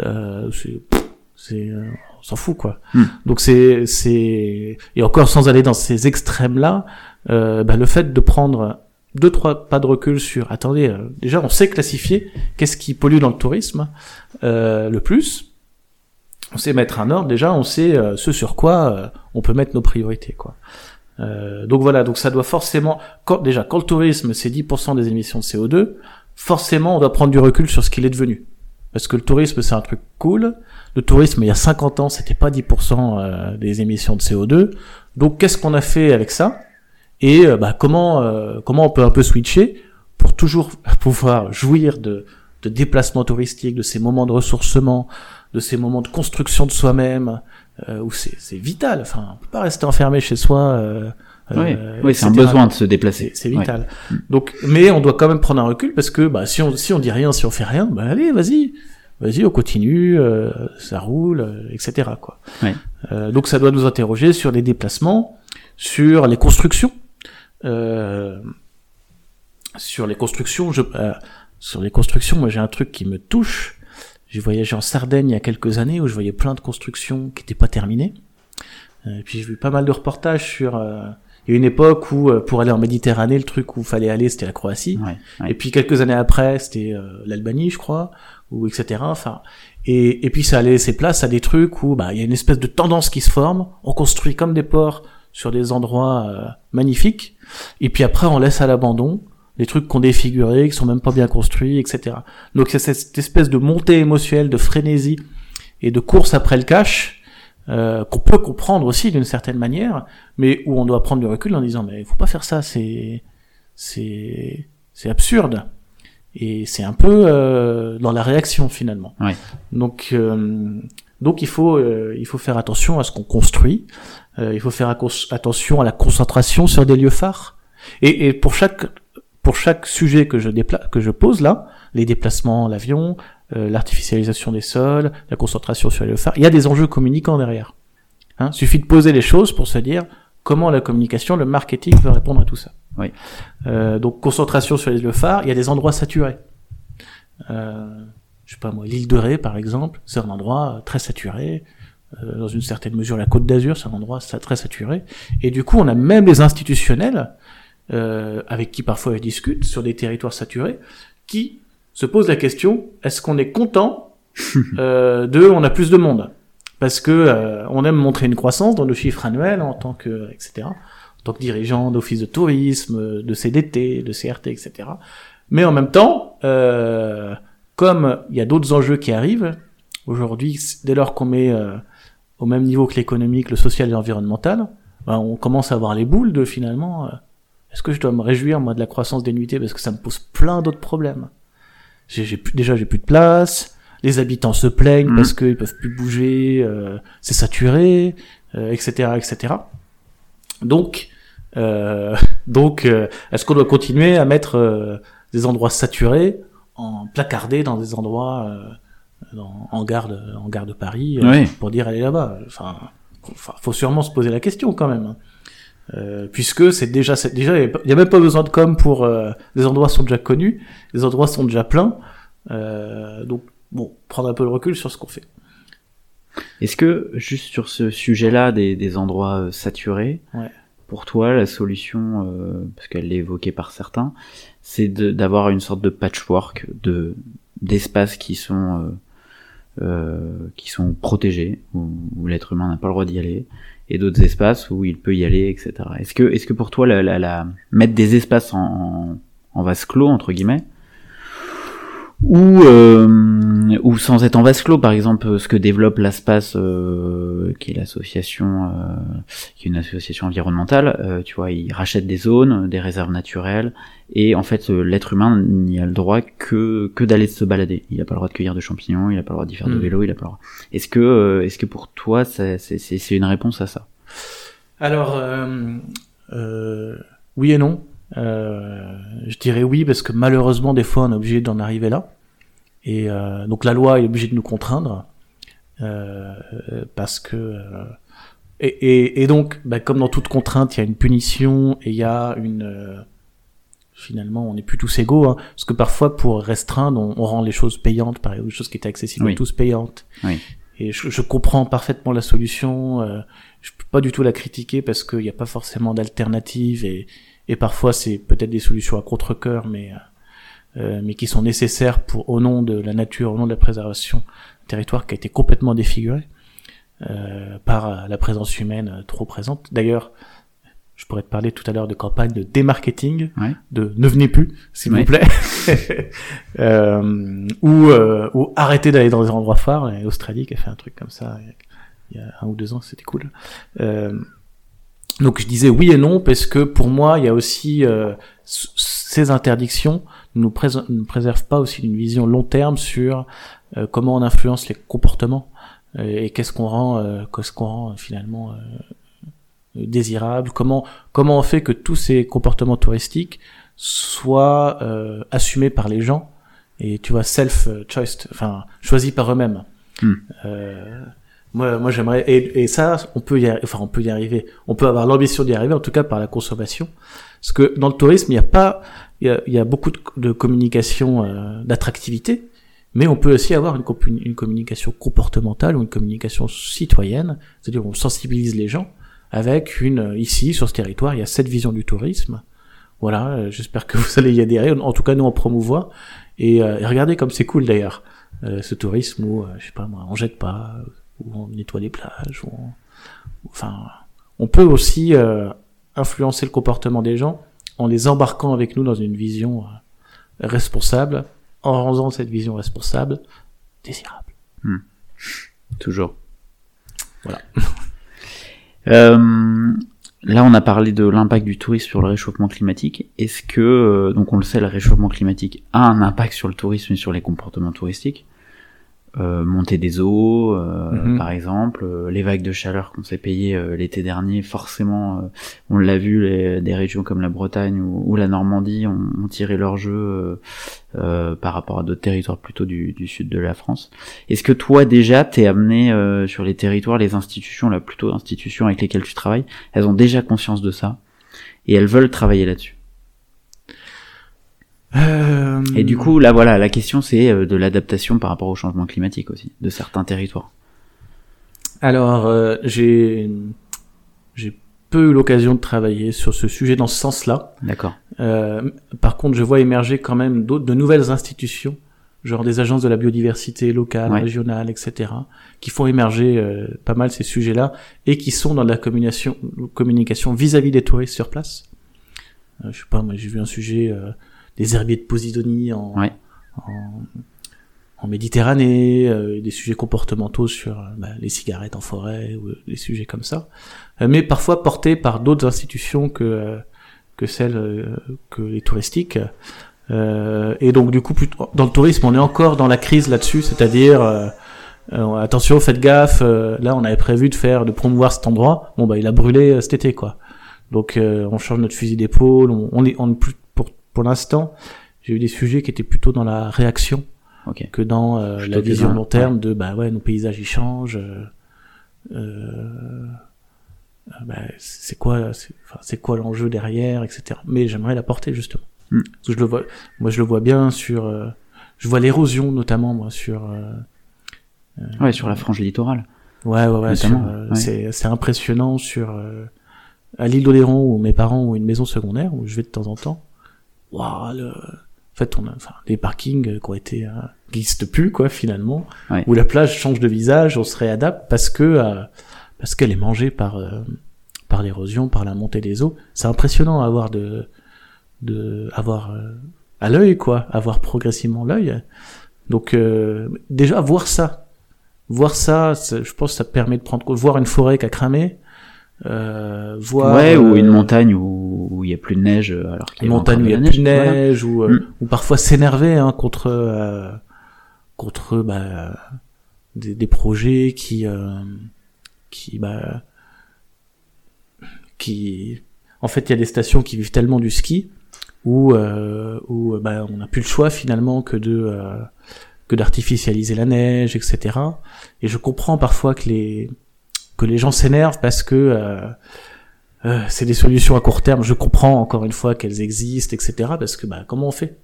Euh, c'est s'en fout quoi. Hmm. Donc c'est c'est et encore sans aller dans ces extrêmes là, euh, bah, le fait de prendre deux trois pas de recul sur attendez euh, déjà on sait classifier qu'est-ce qui pollue dans le tourisme euh, le plus on sait mettre un ordre déjà on sait euh, ce sur quoi euh, on peut mettre nos priorités quoi donc voilà donc ça doit forcément quand déjà quand le tourisme c'est 10% des émissions de CO2 forcément on doit prendre du recul sur ce qu'il est devenu parce que le tourisme c'est un truc cool le tourisme il y a 50 ans c'était pas 10% des émissions de CO2 donc qu'est-ce qu'on a fait avec ça? Et euh, bah, comment euh, comment on peut un peu switcher pour toujours pouvoir jouir de, de déplacements touristiques, de ces moments de ressourcement, de ces moments de construction de soi-même, euh, où c'est vital. Enfin, on peut pas rester enfermé chez soi. Euh, oui, oui c'est un besoin de se déplacer. C'est vital. Donc, mais on doit quand même prendre un recul parce que bah, si on si on dit rien, si on fait rien, bah allez, vas-y, vas-y, on continue, euh, ça roule, etc. Quoi. donc ça doit nous interroger sur les déplacements, sur les constructions. Euh, sur les constructions, je, euh, sur les constructions, moi j'ai un truc qui me touche. J'ai voyagé en Sardaigne il y a quelques années où je voyais plein de constructions qui n'étaient pas terminées. Euh, et puis j'ai vu pas mal de reportages sur. il y a une époque où pour aller en Méditerranée, le truc où il fallait aller, c'était la Croatie. Et puis quelques années après, c'était l'Albanie, je crois, ou etc. Enfin, et, et puis ça allait laisser place à des trucs où bah il y a une espèce de tendance qui se forme. On construit comme des ports sur des endroits magnifiques et puis après, on laisse à l'abandon les trucs qu'on défiguré, qui sont même pas bien construits, etc. Donc c'est cette espèce de montée émotionnelle, de frénésie et de course après le cash euh, qu'on peut comprendre aussi d'une certaine manière, mais où on doit prendre du recul en disant mais il faut pas faire ça, c'est c'est c'est absurde et c'est un peu euh, dans la réaction finalement. Ouais. Donc euh, donc il faut euh, il faut faire attention à ce qu'on construit, euh, il faut faire attention à la concentration sur des lieux phares. Et, et pour chaque pour chaque sujet que je dépla que je pose là, les déplacements, l'avion, euh, l'artificialisation des sols, la concentration sur les lieux phares, il y a des enjeux communicants derrière. Hein, suffit de poser les choses pour se dire comment la communication, le marketing peut répondre à tout ça. Oui. Euh, donc concentration sur les lieux phares, il y a des endroits saturés. Euh, je sais pas moi, l'île de Ré par exemple, c'est un endroit très saturé. Euh, dans une certaine mesure, la Côte d'Azur, c'est un endroit très saturé. Et du coup, on a même les institutionnels euh, avec qui parfois je discute sur des territoires saturés, qui se posent la question est-ce qu'on est content euh, de on a plus de monde? Parce que euh, on aime montrer une croissance dans nos chiffres annuels en tant que etc tant que dirigeant d'office de tourisme de CDT de CRT etc mais en même temps euh, comme il y a d'autres enjeux qui arrivent aujourd'hui dès lors qu'on met euh, au même niveau que l'économique le social et l'environnemental ben, on commence à avoir les boules de finalement est-ce que je dois me réjouir moi de la croissance des nuitées parce que ça me pose plein d'autres problèmes? J'ai, déjà j'ai plus de place, les habitants se plaignent Mhm. parce qu'ils peuvent plus bouger, euh, c'est saturé, euh, etc., etc. Donc, euh, donc, euh, est-ce qu'on doit continuer à mettre euh, des endroits saturés en placardés dans des endroits euh, dans- en gare de, en gare de Paris euh, Oui. pour dire allez là-bas? Enfin, faut, sûrement se poser la question quand même. hein. Euh, puisque c'est déjà, c'est déjà, il y a même pas besoin de com pour euh, les endroits sont déjà connus, les endroits sont déjà pleins. Euh, donc, bon, prendre un peu le recul sur ce qu'on fait. Est-ce que, juste sur ce sujet-là des, des endroits euh, saturés, Ouais. Pour toi, la solution, euh, parce qu'elle l'est évoquée par certains, c'est d'avoir une sorte de patchwork de d'espaces qui sont euh, euh, qui sont protégés, où, où l'être humain n'a pas le droit d'y aller, et d'autres espaces où il peut y aller, etc. Est-ce que, est-ce que pour toi, la, mettre des espaces en, en vase clos, entre guillemets, ou euh, ou sans être en vase clos par exemple ce que développe l'Aspace euh, qui est l'association euh, qui est une association environnementale euh, tu vois ils rachètent des zones des réserves naturelles et en fait euh, l'être humain n'y a le droit que que d'aller se balader il a pas le droit de cueillir de champignons il a pas le droit d'y faire de Mm. vélo il a pas le droit est-ce que euh, est-ce que pour toi c'est c'est c'est une réponse à ça? Alors, euh, euh, oui et non. Euh, je dirais oui parce que malheureusement des fois on est obligé d'en arriver là. Et euh, donc la loi est obligée de nous contraindre euh, parce que euh, et, et, et donc bah, comme dans toute contrainte il y a une punition et il y a une euh, finalement on n'est plus tous égaux hein, parce que parfois pour restreindre on, on rend les choses payantes par exemple des choses qui étaient accessibles Oui. à tous payantes Oui. et je, je comprends parfaitement la solution euh, je peux pas du tout la critiquer parce qu'il n'y a pas forcément d'alternative et, et parfois c'est peut-être des solutions à contre-cœur mais euh, euh, mais qui sont nécessaires pour au nom de la nature, au nom de la préservation d'un territoire qui a été complètement défiguré euh, par euh, la présence humaine euh, trop présente. D'ailleurs, je pourrais te parler tout à l'heure de campagne de démarketing, Ouais. de ne venez plus, s'il Ouais. vous plaît, euh, ou, euh, ou arrêtez d'aller dans les endroits phares. Et Australie qui a fait un truc comme ça il y a, il y a un ou deux ans, c'était cool. Euh, donc je disais oui et non parce que pour moi il y a aussi euh, ces interdictions ne nous, ne nous préservent pas aussi d'une vision long terme sur euh, comment on influence les comportements euh, et qu'est-ce qu'on rend euh, qu'est-ce qu'on rend euh, finalement euh, désirable comment comment on fait que tous ces comportements touristiques soient euh, assumés par les gens et tu vois self choice enfin choisis par eux-mêmes Hmm. Moi, moi j'aimerais et, et ça, on peut y, enfin, on peut y arriver. On peut avoir l'ambition d'y arriver, en tout cas par la consommation, parce que dans le tourisme, il n'y a pas, il y a, y a beaucoup de, communication euh, d'attractivité, mais on peut aussi avoir une, une communication comportementale ou une communication citoyenne, c'est-à-dire on sensibilise les gens avec une euh, ici sur ce territoire, il y a cette vision du tourisme. Voilà, euh, j'espère que vous allez y adhérer. En tout cas, nous on promouvoit et, euh, et regardez comme c'est cool d'ailleurs euh, ce tourisme où je sais pas moi, on jette pas, où on nettoie les plages, où on- enfin, on peut aussi euh, influencer le comportement des gens en les embarquant avec nous dans une vision euh, responsable, en rendant cette vision responsable désirable. Toujours. Voilà. Euh, là, on a parlé de l'impact du tourisme sur le réchauffement climatique. Est-ce que, donc on le sait, le réchauffement climatique a un impact sur le tourisme et sur les comportements touristiques euh, Montée des eaux, euh, Mhm. par exemple, euh, les vagues de chaleur qu'on s'est payées euh, l'été dernier, forcément, euh, on l'a vu, les- des régions comme la Bretagne ou, ou la Normandie ont, ont tiré leur jeu euh, euh, par rapport à d'autres territoires plutôt du, du sud de la France. Est-ce que toi déjà t'es amené euh, sur les territoires, les institutions, là plutôt institutions avec lesquelles tu travailles, elles ont déjà conscience de ça et elles veulent travailler là-dessus? Euh, Et du coup, là, voilà, la question c'est euh, de l'adaptation par rapport au changement climatique aussi, de certains territoires. Alors, euh, j'ai j'ai peu eu l'occasion de travailler sur ce sujet dans ce sens-là. D'accord. Euh, par contre, je vois émerger quand même d'autres, de nouvelles institutions, genre des agences de la biodiversité locale, Ouais. régionale, etc., qui font émerger euh, pas mal ces sujets-là et qui sont dans la communication, communication vis-à-vis des touristes sur place. Euh, je sais pas, moi j'ai vu un sujet euh, des herbiers de Posidonie en, Ouais. en, en Méditerranée, euh, des sujets comportementaux sur euh, bah, les cigarettes en forêt ou euh, des sujets comme ça, Euh, mais parfois portés par d'autres institutions que euh, que celles euh, que les touristiques. Euh, et donc du coup, dans le tourisme, on est encore dans la crise là-dessus, c'est-à-dire euh, attention, faites gaffe. euh, là, on avait prévu de faire, de promouvoir cet endroit. Bon, bah, il a brûlé euh, cet été, quoi. Donc, euh, on change notre fusil d'épaule. On, on est, on est plus pour l'instant. J'ai eu des sujets qui étaient plutôt dans la réaction Ok. que dans euh, la vision long terme de bah ouais, nos paysages ils changent. euh, euh, bah, c'est quoi, c'est enfin, quoi l'enjeu derrière, etc. Mais j'aimerais l'apporter justement. Mm. Parce que je le vois, moi je le vois bien sur, euh, je vois l'érosion notamment moi sur. euh, Ouais, sur la frange littorale. Ouais, ouais, ouais. Euh, ouais. C'est, c'est impressionnant sur euh, à l'île d'Oléron où mes parents ont une maison secondaire où je vais de temps en temps. Waouh, le... en fait, on a enfin des parkings euh, qui ont été euh, qui n'existent plus quoi finalement, Ouais. où la plage change de visage, on se réadapte parce que euh, parce qu'elle est mangée par euh, par l'érosion, par la montée des eaux. C'est impressionnant à avoir de de avoir euh, à l'œil quoi, avoir progressivement l'œil. Donc euh, déjà voir ça, voir ça, ça- je pense que ça permet de prendre voir une forêt qui a cramé, euh, voir ouais, ou euh, une montagne où il y a plus de neige euh, alors qu'il y une avait montagne où il y a plus de voilà. neige, ou, euh, Mm. ou parfois s'énerver hein, contre euh, contre bah, des, des projets qui euh, qui bah, qui en fait il y a des stations qui vivent tellement du ski où euh, où bah, on n'a plus le choix finalement que de euh, que d'artificialiser la neige etc et je comprends parfois que les que les gens s'énervent parce que euh, euh, c'est des solutions à court terme. Je comprends encore une fois qu'elles existent, etc. Parce que bah, comment on fait?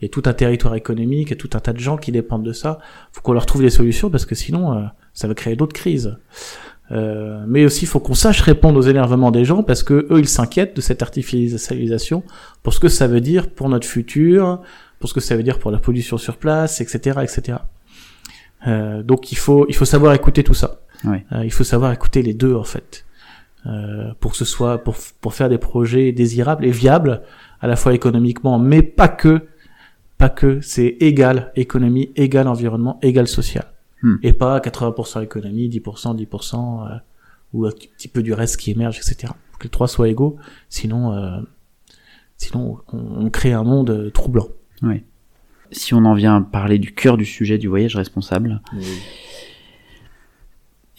Il y a tout un territoire économique, il y a tout un tas de gens qui dépendent de ça. faut qu'on leur trouve des solutions parce que sinon, euh, ça va créer d'autres crises. Mais aussi, il faut qu'on sache répondre aux énervements des gens parce que eux, ils s'inquiètent de cette artificialisation pour ce que ça veut dire pour notre futur, pour ce que ça veut dire pour la pollution sur place, etc., etc. Donc, il faut, il faut savoir écouter tout ça. Euh, il faut savoir écouter les deux en fait, euh, pour que ce soit pour pour faire des projets désirables et viables à la fois économiquement, mais pas que, pas que. C'est égal économie, égal environnement, égal social, Hmm. et pas 80% économie, 10%, 10% euh, ou un petit peu du reste qui émerge, etc. Faut que les trois soient égaux, sinon euh, sinon on, on crée un monde euh, troublant. Si on en vient à parler du cœur du sujet du voyage responsable,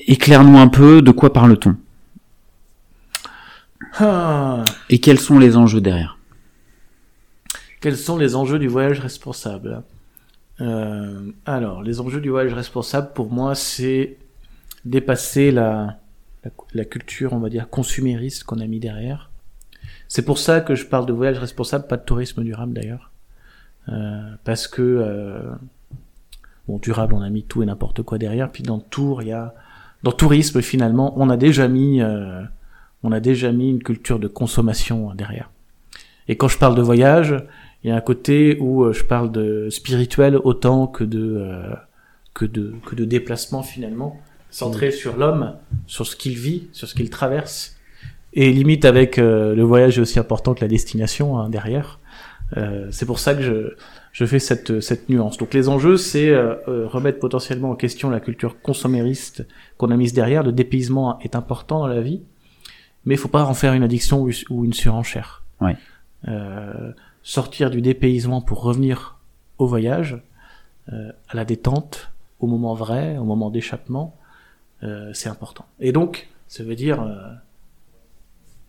éclaire-nous un peu de quoi parle-t-on? Ah. et quels sont les enjeux derrière? Quels sont les enjeux du voyage responsable? Euh, Alors, les enjeux du voyage responsable, pour moi, c'est dépasser la, la, la culture, on va dire, consumériste qu'on a mis derrière. C'est pour ça que je parle de voyage responsable, pas de tourisme durable d'ailleurs. Euh, parce que, euh, bon, durable, on a mis tout et n'importe quoi derrière. Puis dans tour, il y a, dans tourisme, finalement, on a déjà mis, euh, on a déjà mis une culture de consommation derrière. Et quand je parle de voyage, il y a un côté où euh, je parle de spirituel autant que de euh, que de que de déplacement finalement, centré sur l'homme, sur ce qu'il vit, sur ce qu'il traverse, et limite avec euh, le voyage est aussi important que la destination hein, derrière. Euh, c'est pour ça que je je fais cette cette nuance. Donc les enjeux, c'est euh, euh, remettre potentiellement en question la culture consommériste qu'on a mise derrière. Le dépaysement est important dans la vie, mais il faut pas en faire une addiction ou, une surenchère. Ouais. Euh, sortir du dépaysement pour revenir au voyage, euh, à la détente, au moment vrai, au moment d'échappement, euh, c'est important. Et donc, ça veut dire euh,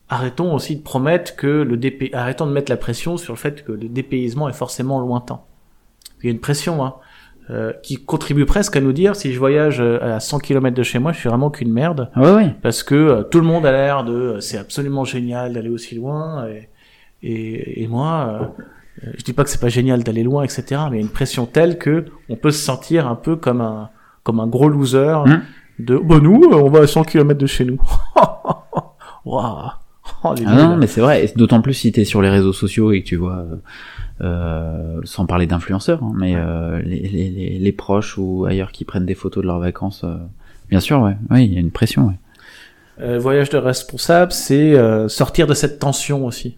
arrêtons aussi de promettre que le dépay... arrêtons de mettre la pression sur le fait que le dépaysement est forcément lointain. Il y a une pression hein, euh, qui contribue presque à nous dire si je voyage euh, à 100 km de chez moi, je suis vraiment qu'une merde Ah ouais, ouais. parce que euh, tout le monde a l'air de euh, c'est absolument génial d'aller aussi loin et, et, et moi je dis pas que c'est pas génial d'aller loin, etc. Mais il y a une pression telle que on peut se sentir un peu comme un comme un gros loser Hum. de bah nous on va à 100 km de chez nous. Waouh. Oh, Ah non, mais c'est vrai, d'autant plus si t'es sur les réseaux sociaux et que tu vois, euh, sans parler d'influenceurs, hein, mais euh, les, les, les, les proches ou ailleurs qui prennent des photos de leurs vacances, euh, bien sûr, ouais, oui, il y a une pression, ouais. Euh, voyage de responsable, c'est euh, sortir de cette tension aussi.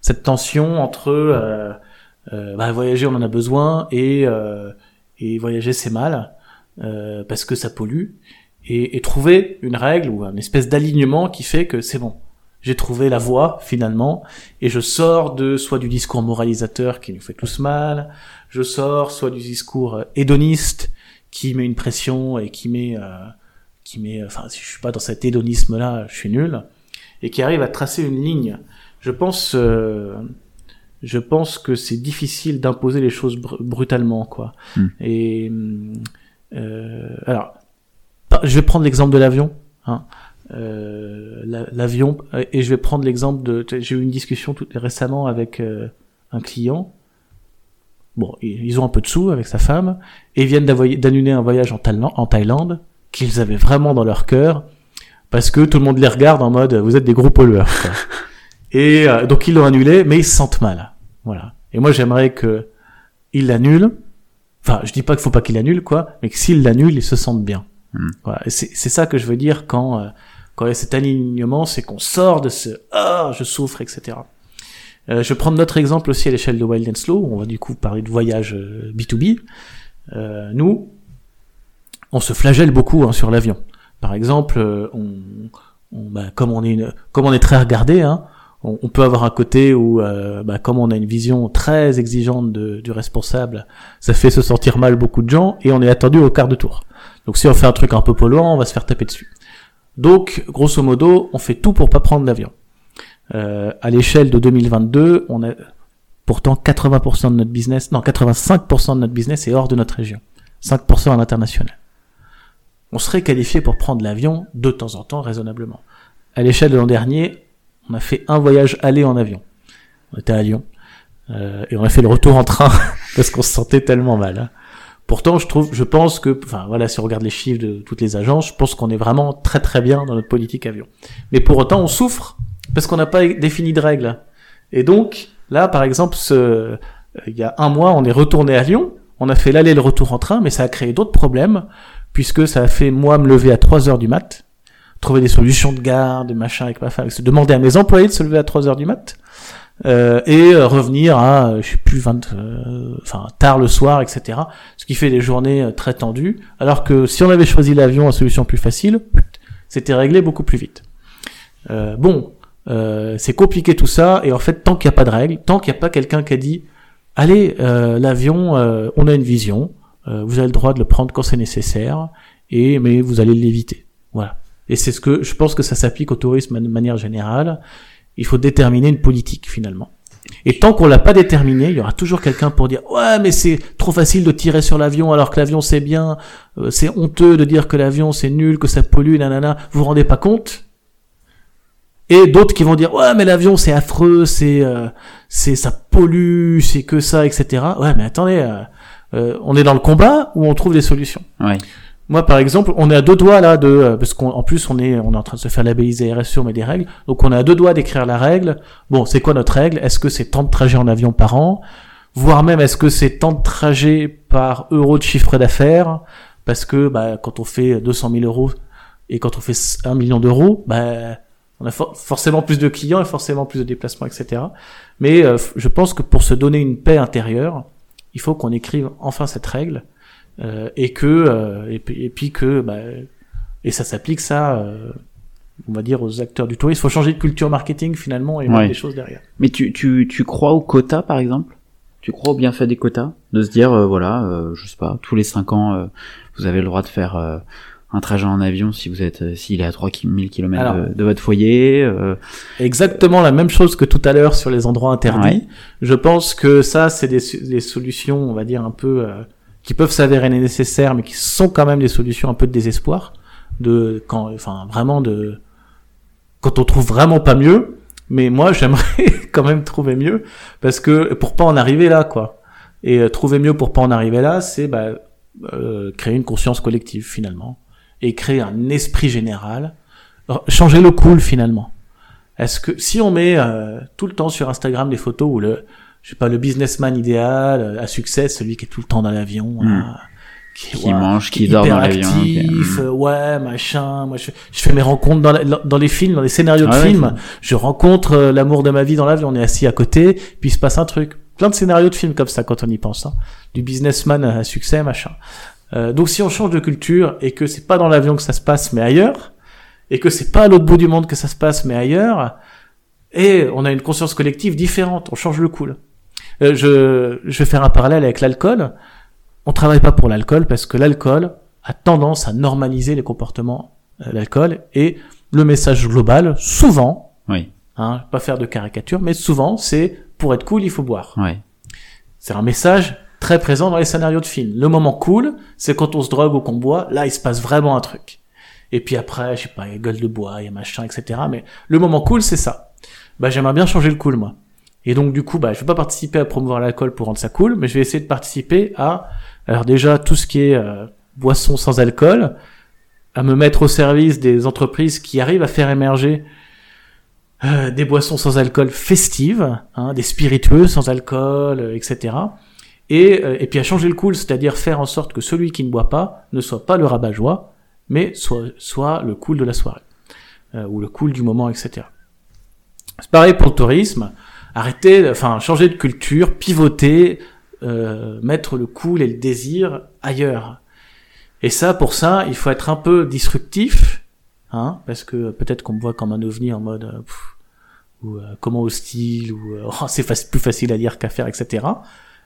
Cette tension entre euh, euh, bah, voyager, on en a besoin, et, euh, et voyager, c'est mal, euh, parce que ça pollue, et, et trouver une règle ou une espèce d'alignement qui fait que c'est bon. J'ai trouvé la voie finalement, et je sors de soit du discours moralisateur qui nous fait tous mal, je sors soit du discours euh, hédoniste qui met une pression et qui met euh, qui met, enfin, si je suis pas dans cet hédonisme-là, je suis nul, et qui arrive à tracer une ligne. Je pense, euh, je pense que c'est difficile d'imposer les choses br- brutalement, quoi. Mm. Et euh, alors, je vais prendre l'exemple de l'avion. Hein. Euh, la- l'avion, euh, et je vais prendre l'exemple de. J'ai eu une discussion tout récemment avec euh, un client. Bon, ils ont un peu de sous avec sa femme et ils viennent d'annuler un voyage en Thaïlande, en Thaïlande qu'ils avaient vraiment dans leur cœur parce que tout le monde les regarde en mode vous êtes des gros pollueurs. quoi. et euh, donc ils l'ont annulé, mais ils se sentent mal. Voilà. Et moi j'aimerais que ils l'annulent. Enfin, je dis pas qu'il faut pas qu'ils l'annulent quoi, mais que s'ils l'annulent, ils se sentent bien. Hmm. Voilà. C'est c'est ça que je veux dire quand euh, quand il y a cet alignement, c'est qu'on sort de ce ah je souffre, etc. Euh, je vais prendre notre exemple aussi à l'échelle de Wild and Slow. On va du coup parler de voyage euh, B2B. Euh, nous, on se flagelle beaucoup hein, sur l'avion. Par exemple, euh, on, bah, comme on est une, comme on est très regardé, hein, on, on peut avoir un côté où, euh, bah, comme on a une vision très exigeante de- du responsable, ça fait se sentir mal beaucoup de gens et on est attendu au quart de tour. Donc si on fait un truc un peu polluant, on va se faire taper dessus. Donc, grosso modo, on fait tout pour pas prendre l'avion. Euh, à l'échelle de 2022, on a pourtant 80% de notre business, non 85% de notre business est hors de notre région, 5% à l'international. On serait qualifié pour prendre l'avion de temps en temps raisonnablement. À l'échelle de l'an dernier, on a fait un voyage aller en avion. On était à Lyon euh, et on a fait le retour en train parce qu'on se sentait tellement mal. hein. Pourtant, je trouve, je pense que, enfin voilà, si on regarde les chiffres de toutes les agences, je pense qu'on est vraiment très très bien dans notre politique avion. Mais pour autant, on souffre parce qu'on n'a pas défini de règles. Et donc, là, par exemple, ce, euh, il y a un mois, on est retourné à Lyon, on a fait l'aller et le retour en train, mais ça a créé d'autres problèmes, puisque ça a fait, moi, me lever à 3 heures du mat, trouver des solutions de garde, machin avec ma femme, se demander à mes employés de se lever à 3 heures du mat, euh, et euh, revenir à, euh, je sais plus, 20, euh, enfin, tard le soir, etc. Ce qui fait des journées euh, très tendues, alors que si on avait choisi l'avion, la solution plus facile, c'était réglé beaucoup plus vite. Euh, bon, c'est compliqué tout ça, et en fait, tant qu'il n'y a pas de règles, tant qu'il n'y a pas quelqu'un qui a dit, allez, l'avion, on a une vision, vous avez le droit de le prendre quand c'est nécessaire, et mais vous allez l'éviter. Voilà. Et c'est ce que je pense que ça s'applique au tourisme de manière générale. Il faut déterminer une politique finalement. Et tant qu'on l'a pas déterminé, il y aura toujours quelqu'un pour dire ouais mais c'est trop facile de tirer sur l'avion alors que l'avion c'est bien, euh, c'est honteux de dire que l'avion c'est nul, que ça pollue, nanana. Vous vous rendez pas compte? Et d'autres qui vont dire ouais mais l'avion c'est affreux, c'est euh, c'est ça pollue, c'est que ça, etc. Ouais mais attendez, euh, euh, on est dans le combat ou on trouve des solutions? Ouais. Moi, par exemple, on est à deux doigts là de, euh, parce qu'en en plus on est, on est en train de se faire labelliser RSE, on met des règles, donc on est à deux doigts d'écrire la règle. Bon, c'est quoi notre règle? Est-ce que c'est tant de trajets en avion par an? Voire même, est-ce que c'est tant de trajets par euro de chiffre d'affaires? Parce que bah, quand on fait 200 000 euros et quand on fait 1 million d'euros, bah, on a for- forcément plus de clients et forcément plus de déplacements, etc. Mais euh, je pense que pour se donner une paix intérieure, il faut qu'on écrive enfin cette règle et que euh, et, puis, et puis que bah, et ça s'applique ça euh, on va dire aux acteurs du tourisme il faut changer de culture marketing finalement et mettre Ouais. des choses derrière Mais tu, tu, tu crois au quota, par exemple? Tu crois au bienfait des quotas? De se dire, euh, voilà, euh, je sais pas, tous les 5 ans, euh, vous avez le droit de faire euh, un trajet en avion si vous êtes, euh, s'il est à 3000 km Alors. de, de votre foyer. euh, exactement la même chose que tout à l'heure sur les endroits interdits Ouais. je pense que ça c'est des, des solutions on va dire un peu euh, qui peuvent s'avérer nécessaires mais qui sont quand même des solutions un peu de désespoir de quand enfin vraiment de quand on trouve vraiment pas mieux Mais moi, j'aimerais quand même trouver mieux, parce que pour pas en arriver là, quoi. Et euh, trouver mieux pour pas en arriver là, c'est bah, euh, créer une conscience collective finalement, et créer un esprit général, changer le cool finalement. Est-ce que si on met euh, tout le temps sur Instagram des photos où le, je sais pas, le businessman idéal euh, à succès, celui qui est tout le temps dans l'avion, Mm. là, qui, Qui ouais, mange, qui dort dans l'avion. qui- actif, Mm. euh, ouais, machin. Moi, je, je fais mes rencontres dans, la- dans les films, dans les scénarios de Ah ouais, films. Je rencontre euh, l'amour de ma vie dans l'avion. On est assis à côté, puis il se passe un truc. Plein de scénarios de films comme ça quand on y pense. Hein. Du businessman à succès, machin. Euh, donc si on change de culture et que c'est pas dans l'avion que ça se passe, mais ailleurs, et que c'est pas à l'autre bout du monde que ça se passe, mais ailleurs, et on a une conscience collective différente. On change le cool. Euh, je, je vais faire un parallèle avec l'alcool. On travaille pas pour l'alcool parce que l'alcool a tendance à normaliser les comportements euh, l'alcool et le message global, souvent, Oui, hein, pas faire de caricature, mais souvent, c'est pour être cool, il faut boire. ouais. C'est un message très présent dans les scénarios de films. Le moment cool, c'est quand on se drogue ou qu'on boit, là, il se passe vraiment un truc. Et puis après, je sais pas, il y a gueule de bois, il y a machin, etc. Mais le moment cool, c'est ça. Bah, j'aimerais bien changer le cool, moi. Et donc, du coup, bah, je vais pas participer à promouvoir l'alcool pour rendre ça cool, mais je vais essayer de participer à, alors déjà, tout ce qui est euh, boisson sans alcool, à me mettre au service des entreprises qui arrivent à faire émerger euh, des boissons sans alcool festives, hein, des spiritueux sans alcool, euh, etc. Et, euh, et puis à changer le cool, c'est-à-dire faire en sorte que celui qui ne boit pas ne soit pas le rabat-joie, mais soit, soit le cool de la soirée, euh, ou le cool du moment, etc. C'est pareil pour le tourisme. Arrêter, enfin changer de culture, pivoter, euh, mettre le cool et le désir ailleurs. Et ça, pour ça, il faut être un peu disruptif, hein, parce que peut-être qu'on me voit comme un ovni en mode euh, ou euh, comment hostile ou euh, oh, c'est plus facile à dire qu'à faire, etc.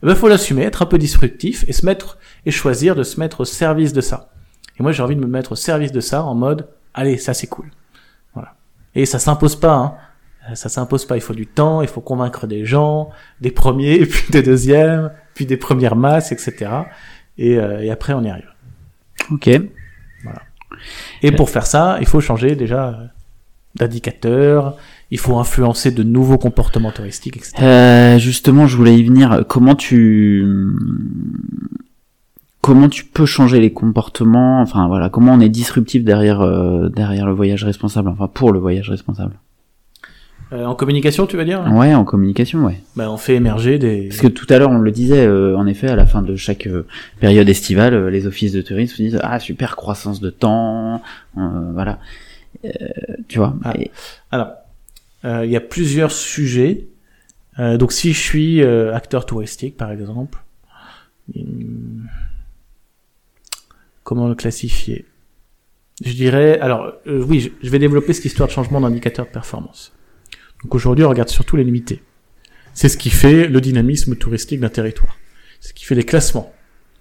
Il ben, faut l'assumer, être un peu disruptif et se mettre et choisir de se mettre au service de ça. Et moi, j'ai envie de me mettre au service de ça en mode allez, ça c'est cool. Voilà. Et ça s'impose pas. Hein. Euh, Ça s'impose pas. Il faut du temps, il faut convaincre des gens, des premiers, puis des deuxièmes, puis des premières masses, etc. Et, euh, et après, on y arrive. Ok. Et pour faire ça, il faut changer déjà euh, d'indicateur, il faut influencer de nouveaux comportements touristiques, etc. Euh, justement, je voulais y venir. Comment tu comment tu peux changer les comportements? Enfin voilà, comment on est disruptif derrière euh, derrière le voyage responsable? Enfin pour le voyage responsable? Euh, en communication, tu veux dire Ouais, en communication, ouais. ben, On fait émerger des... Parce que tout à l'heure, on le disait, euh, en effet, à la fin de chaque euh, période estivale, euh, les offices de tourisme disent ah super croissance de temps, euh, voilà, Euh, tu vois. Ah. Et- Alors, euh, il y a plusieurs sujets. Euh, donc si je suis euh, acteur touristique, par exemple, hum, comment le classifier? Je dirais, alors euh, oui, je, je vais développer cette histoire de changement d'indicateur de performance. Donc aujourd'hui, on regarde surtout les limités. C'est ce qui fait le dynamisme touristique d'un territoire. C'est ce qui fait les classements.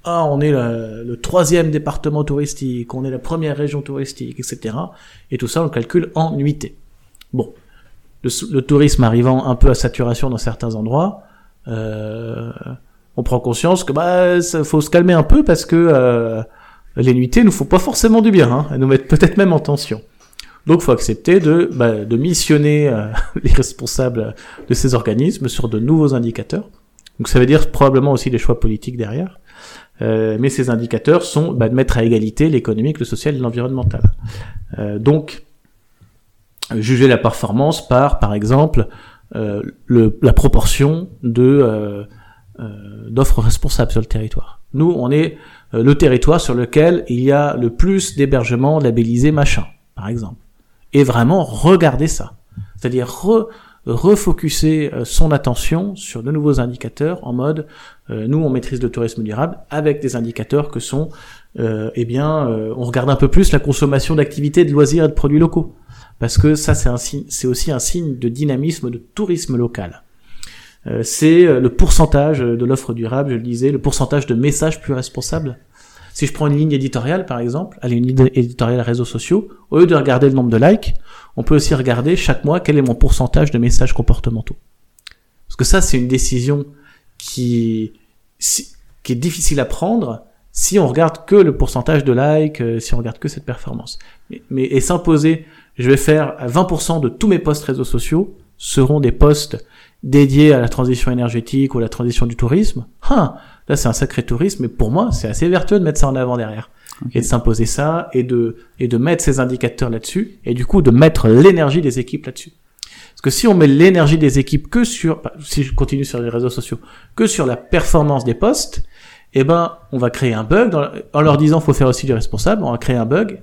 Ah, on est le, troisième département touristique, on est la première région touristique, etc. Et tout ça, on le calcule en nuitée. Bon, le, tourisme arrivant un peu à saturation dans certains endroits, euh, on prend conscience que bah faut se calmer un peu parce que euh, les nuitées nous font pas forcément du bien, hein, elles nous mettent peut-être même en tension. Donc, faut accepter de, bah, de missionner euh, les responsables de ces organismes sur de nouveaux indicateurs. Donc, ça veut dire probablement aussi des choix politiques derrière. Euh, mais ces indicateurs sont bah, de mettre à égalité l'économique, le social et l'environnemental. Euh, donc, juger la performance par, par exemple, euh, le, la proportion de euh, euh, d'offres responsables sur le territoire. Nous, on est le territoire sur lequel il y a le plus d'hébergements labellisés machin, par exemple. Et vraiment regarder ça. C'est-à-dire re, refocuser euh, son attention sur de nouveaux indicateurs en mode euh, nous on maîtrise le tourisme durable avec des indicateurs que sont euh, eh bien on regarde un peu plus la consommation d'activités, de loisirs et de produits locaux parce que ça c'est c'est aussi un signe de dynamisme de tourisme local. C'est le pourcentage de l'offre durable, je le disais, le pourcentage de messages plus responsables. Si je prends une ligne éditoriale par exemple, allez une ligne éditoriale réseaux sociaux, au lieu de regarder le nombre de likes, on peut aussi regarder chaque mois quel est mon pourcentage de messages comportementaux. Parce que ça, c'est une décision qui, qui est difficile à prendre si on regarde que le pourcentage de likes, euh, si on regarde que cette performance. Mais, et s'imposer, je vais faire 20% de tous mes posts réseaux sociaux seront des postes dédiés à la transition énergétique ou à la transition du tourisme, hein, là c'est un sacré tourisme, mais pour moi c'est assez vertueux de mettre ça en avant derrière et de s'imposer ça et de et de mettre ces indicateurs là-dessus et du coup de mettre l'énergie des équipes là-dessus. Parce que si on met l'énergie des équipes que sur, bah, si je continue sur les réseaux sociaux, que sur la performance des postes, eh ben, on va créer un bug dans- en leur disant faut faire aussi du responsable, on va créer un bug.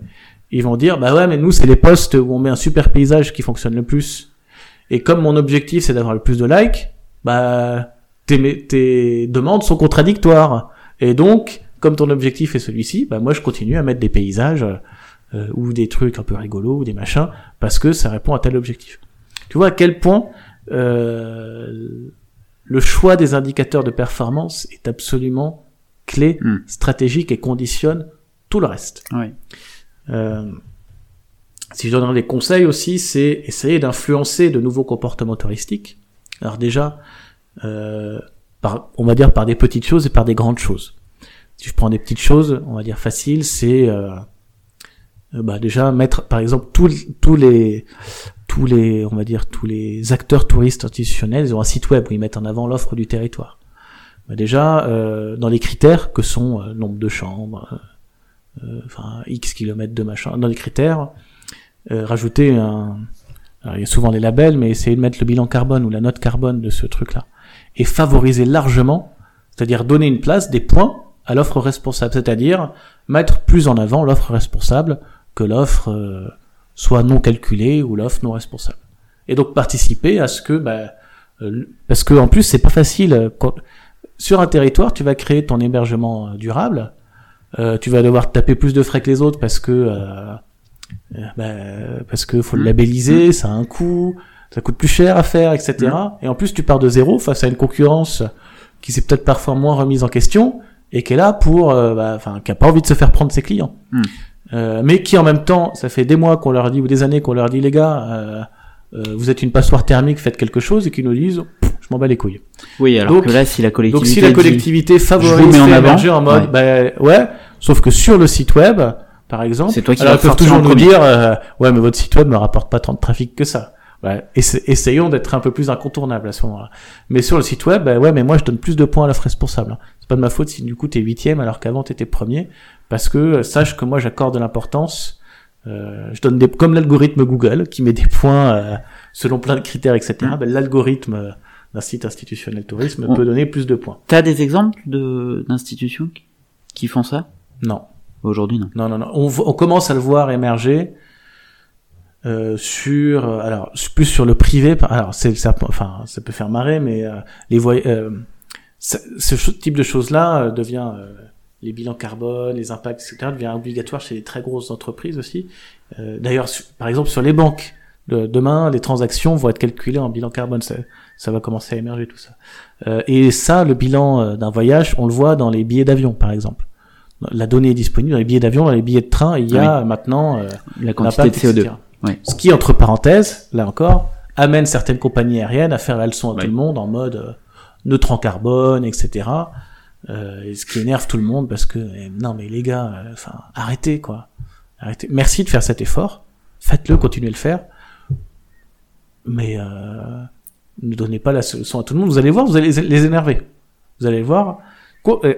Ils vont dire bah ouais mais nous c'est les postes où on met un super paysage qui fonctionne le plus. Et comme mon objectif c'est d'avoir le plus de likes, bah tes, tes demandes sont contradictoires. Et donc comme ton objectif est celui-ci, bah moi je continue à mettre des paysages euh, ou des trucs un peu rigolos ou des machins parce que ça répond à tel objectif. Tu vois à quel point euh, le choix des indicateurs de performance est absolument clé, Hmm. stratégique et conditionne tout le reste. Ouais. Euh, si je donnerais des conseils aussi, c'est essayer d'influencer de nouveaux comportements touristiques. Alors déjà, euh, par, on va dire par des petites choses et par des grandes choses. Si je prends des petites choses, on va dire faciles, c'est euh, euh, bah déjà mettre, par exemple, tous les tous les, on va dire tous les acteurs touristes institutionnels, ils ont un site web où ils mettent en avant l'offre du territoire. Bah déjà, euh, dans les critères que sont euh, nombre de chambres, euh, enfin X kilomètres de machin, dans les critères, rajouter un, alors, il y a souvent les labels, mais essayer de mettre le bilan carbone ou la note carbone de ce truc-là et favoriser largement, c'est-à-dire donner une place, des points à l'offre responsable, c'est-à-dire mettre plus en avant l'offre responsable que l'offre euh, soit non calculée ou l'offre non responsable. Et donc participer à ce que, bah, euh, parce que en plus c'est pas facile. euh, Quand, sur un territoire, tu vas créer ton hébergement durable, euh, tu vas devoir taper plus de frais que les autres parce que bah, parce que faut le Mmh. labelliser, ça a un coût, ça coûte plus cher à faire, etc. Et en plus, tu pars de zéro face à une concurrence qui s'est peut-être parfois moins remise en question et qui est là pour, euh, bah, enfin, qui a pas envie de se faire prendre ses clients, Mmh. Euh, mais qui en même temps, ça fait des mois qu'on leur dit ou des années qu'on leur dit les gars, euh, euh, vous êtes une passoire thermique, faites quelque chose, et qui nous disent, je m'en bats les couilles. Oui, alors Donc- que là, si la collectivité. Donc si la dit- collectivité je vous favorise mets en avant, mode, bah ouais, sauf que sur le site web, par exemple, C'est toi qui alors ils peuvent toujours nous dire, ouais, mais votre site web me rapporte pas tant de trafic que ça. Essa- essayons d'être un peu plus incontournables à ce moment-là. Mais sur le site web, bah ouais, mais moi je donne plus de points à l'offre responsable. hein. C'est pas de ma faute si du coup t'es huitième alors qu'avant t'étais premier, parce que euh, sache que moi j'accorde de l'importance. Euh, je donne des comme l'algorithme Google qui met des points euh, selon plein de critères, etc. Mm. Ben, l'algorithme euh, d'un site institutionnel tourisme On- peut donner plus de points. T'as des exemples de d'institutions qui- font ça? Non. Aujourd'hui, non. Non, non, non. On, on commence à le voir émerger euh, sur, euh, alors plus sur le privé. Alors, c'est, ça, enfin, ça peut faire marrer, mais euh, les voy- euh, ce type de choses-là euh, devient euh, les bilans carbone, les impacts, etc. devient obligatoire chez les très grosses entreprises aussi. Euh, D'ailleurs, par exemple, sur les banques, de- demain, les transactions vont être calculées en bilan carbone. Ça, ça va commencer à émerger tout ça. Euh, et ça, le bilan d'un voyage, on le voit dans les billets d'avion, par exemple. La donnée est disponible dans les billets d'avion, dans les billets de train. Il y a maintenant euh, La quantité de l'impact, CO2. etc. Ce qui, entre parenthèses, là encore, amène certaines compagnies aériennes à faire la leçon à tout le monde en mode euh, neutre en carbone, etc. Euh, et ce qui énerve tout le monde parce que eh, non mais les gars, euh, enfin arrêtez quoi, arrêtez. Merci de faire cet effort, faites-le, continuez de le faire, mais euh, ne donnez pas la leçon à tout le monde. Vous allez voir, vous allez les- énerver. Vous allez voir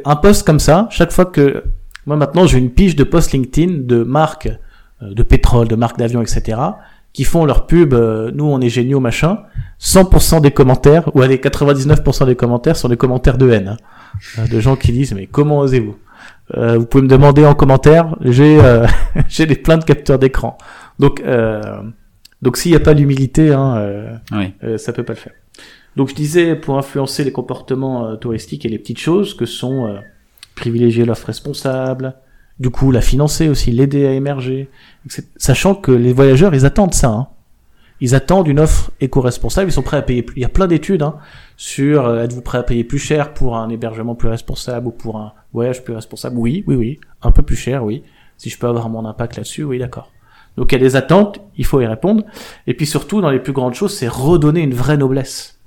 un post comme ça, chaque fois que moi maintenant j'ai une pige de posts LinkedIn de marques de pétrole, de marques d'avion, etc. qui font leur pub, euh, nous on est géniaux machin. 100% des commentaires, ou allez 99% des commentaires sont des commentaires de haine, hein. Euh, de gens qui disent mais comment osez-vous? Euh, Vous pouvez me demander en commentaire, j'ai euh, j'ai des plein de capteurs d'écran. Donc euh, donc s'il n'y a pas l'humilité, hein, euh, euh, ça peut pas le faire. Donc je disais pour influencer les comportements euh, touristiques et les petites choses que sont euh, privilégier l'offre responsable, du coup la financer aussi, l'aider à émerger, sachant que les voyageurs ils attendent ça. Hein. Ils attendent une offre éco-responsable, ils sont prêts à payer plus. Il y a plein d'études hein, sur euh, êtes-vous prêt à payer plus cher pour un hébergement plus responsable ou pour un voyage plus responsable? Oui, oui, oui. Un peu plus cher, oui. Si je peux avoir mon impact là-dessus, oui, d'accord. Donc il y a des attentes, il faut y répondre. Et puis surtout, dans les plus grandes choses, c'est redonner une vraie noblesse.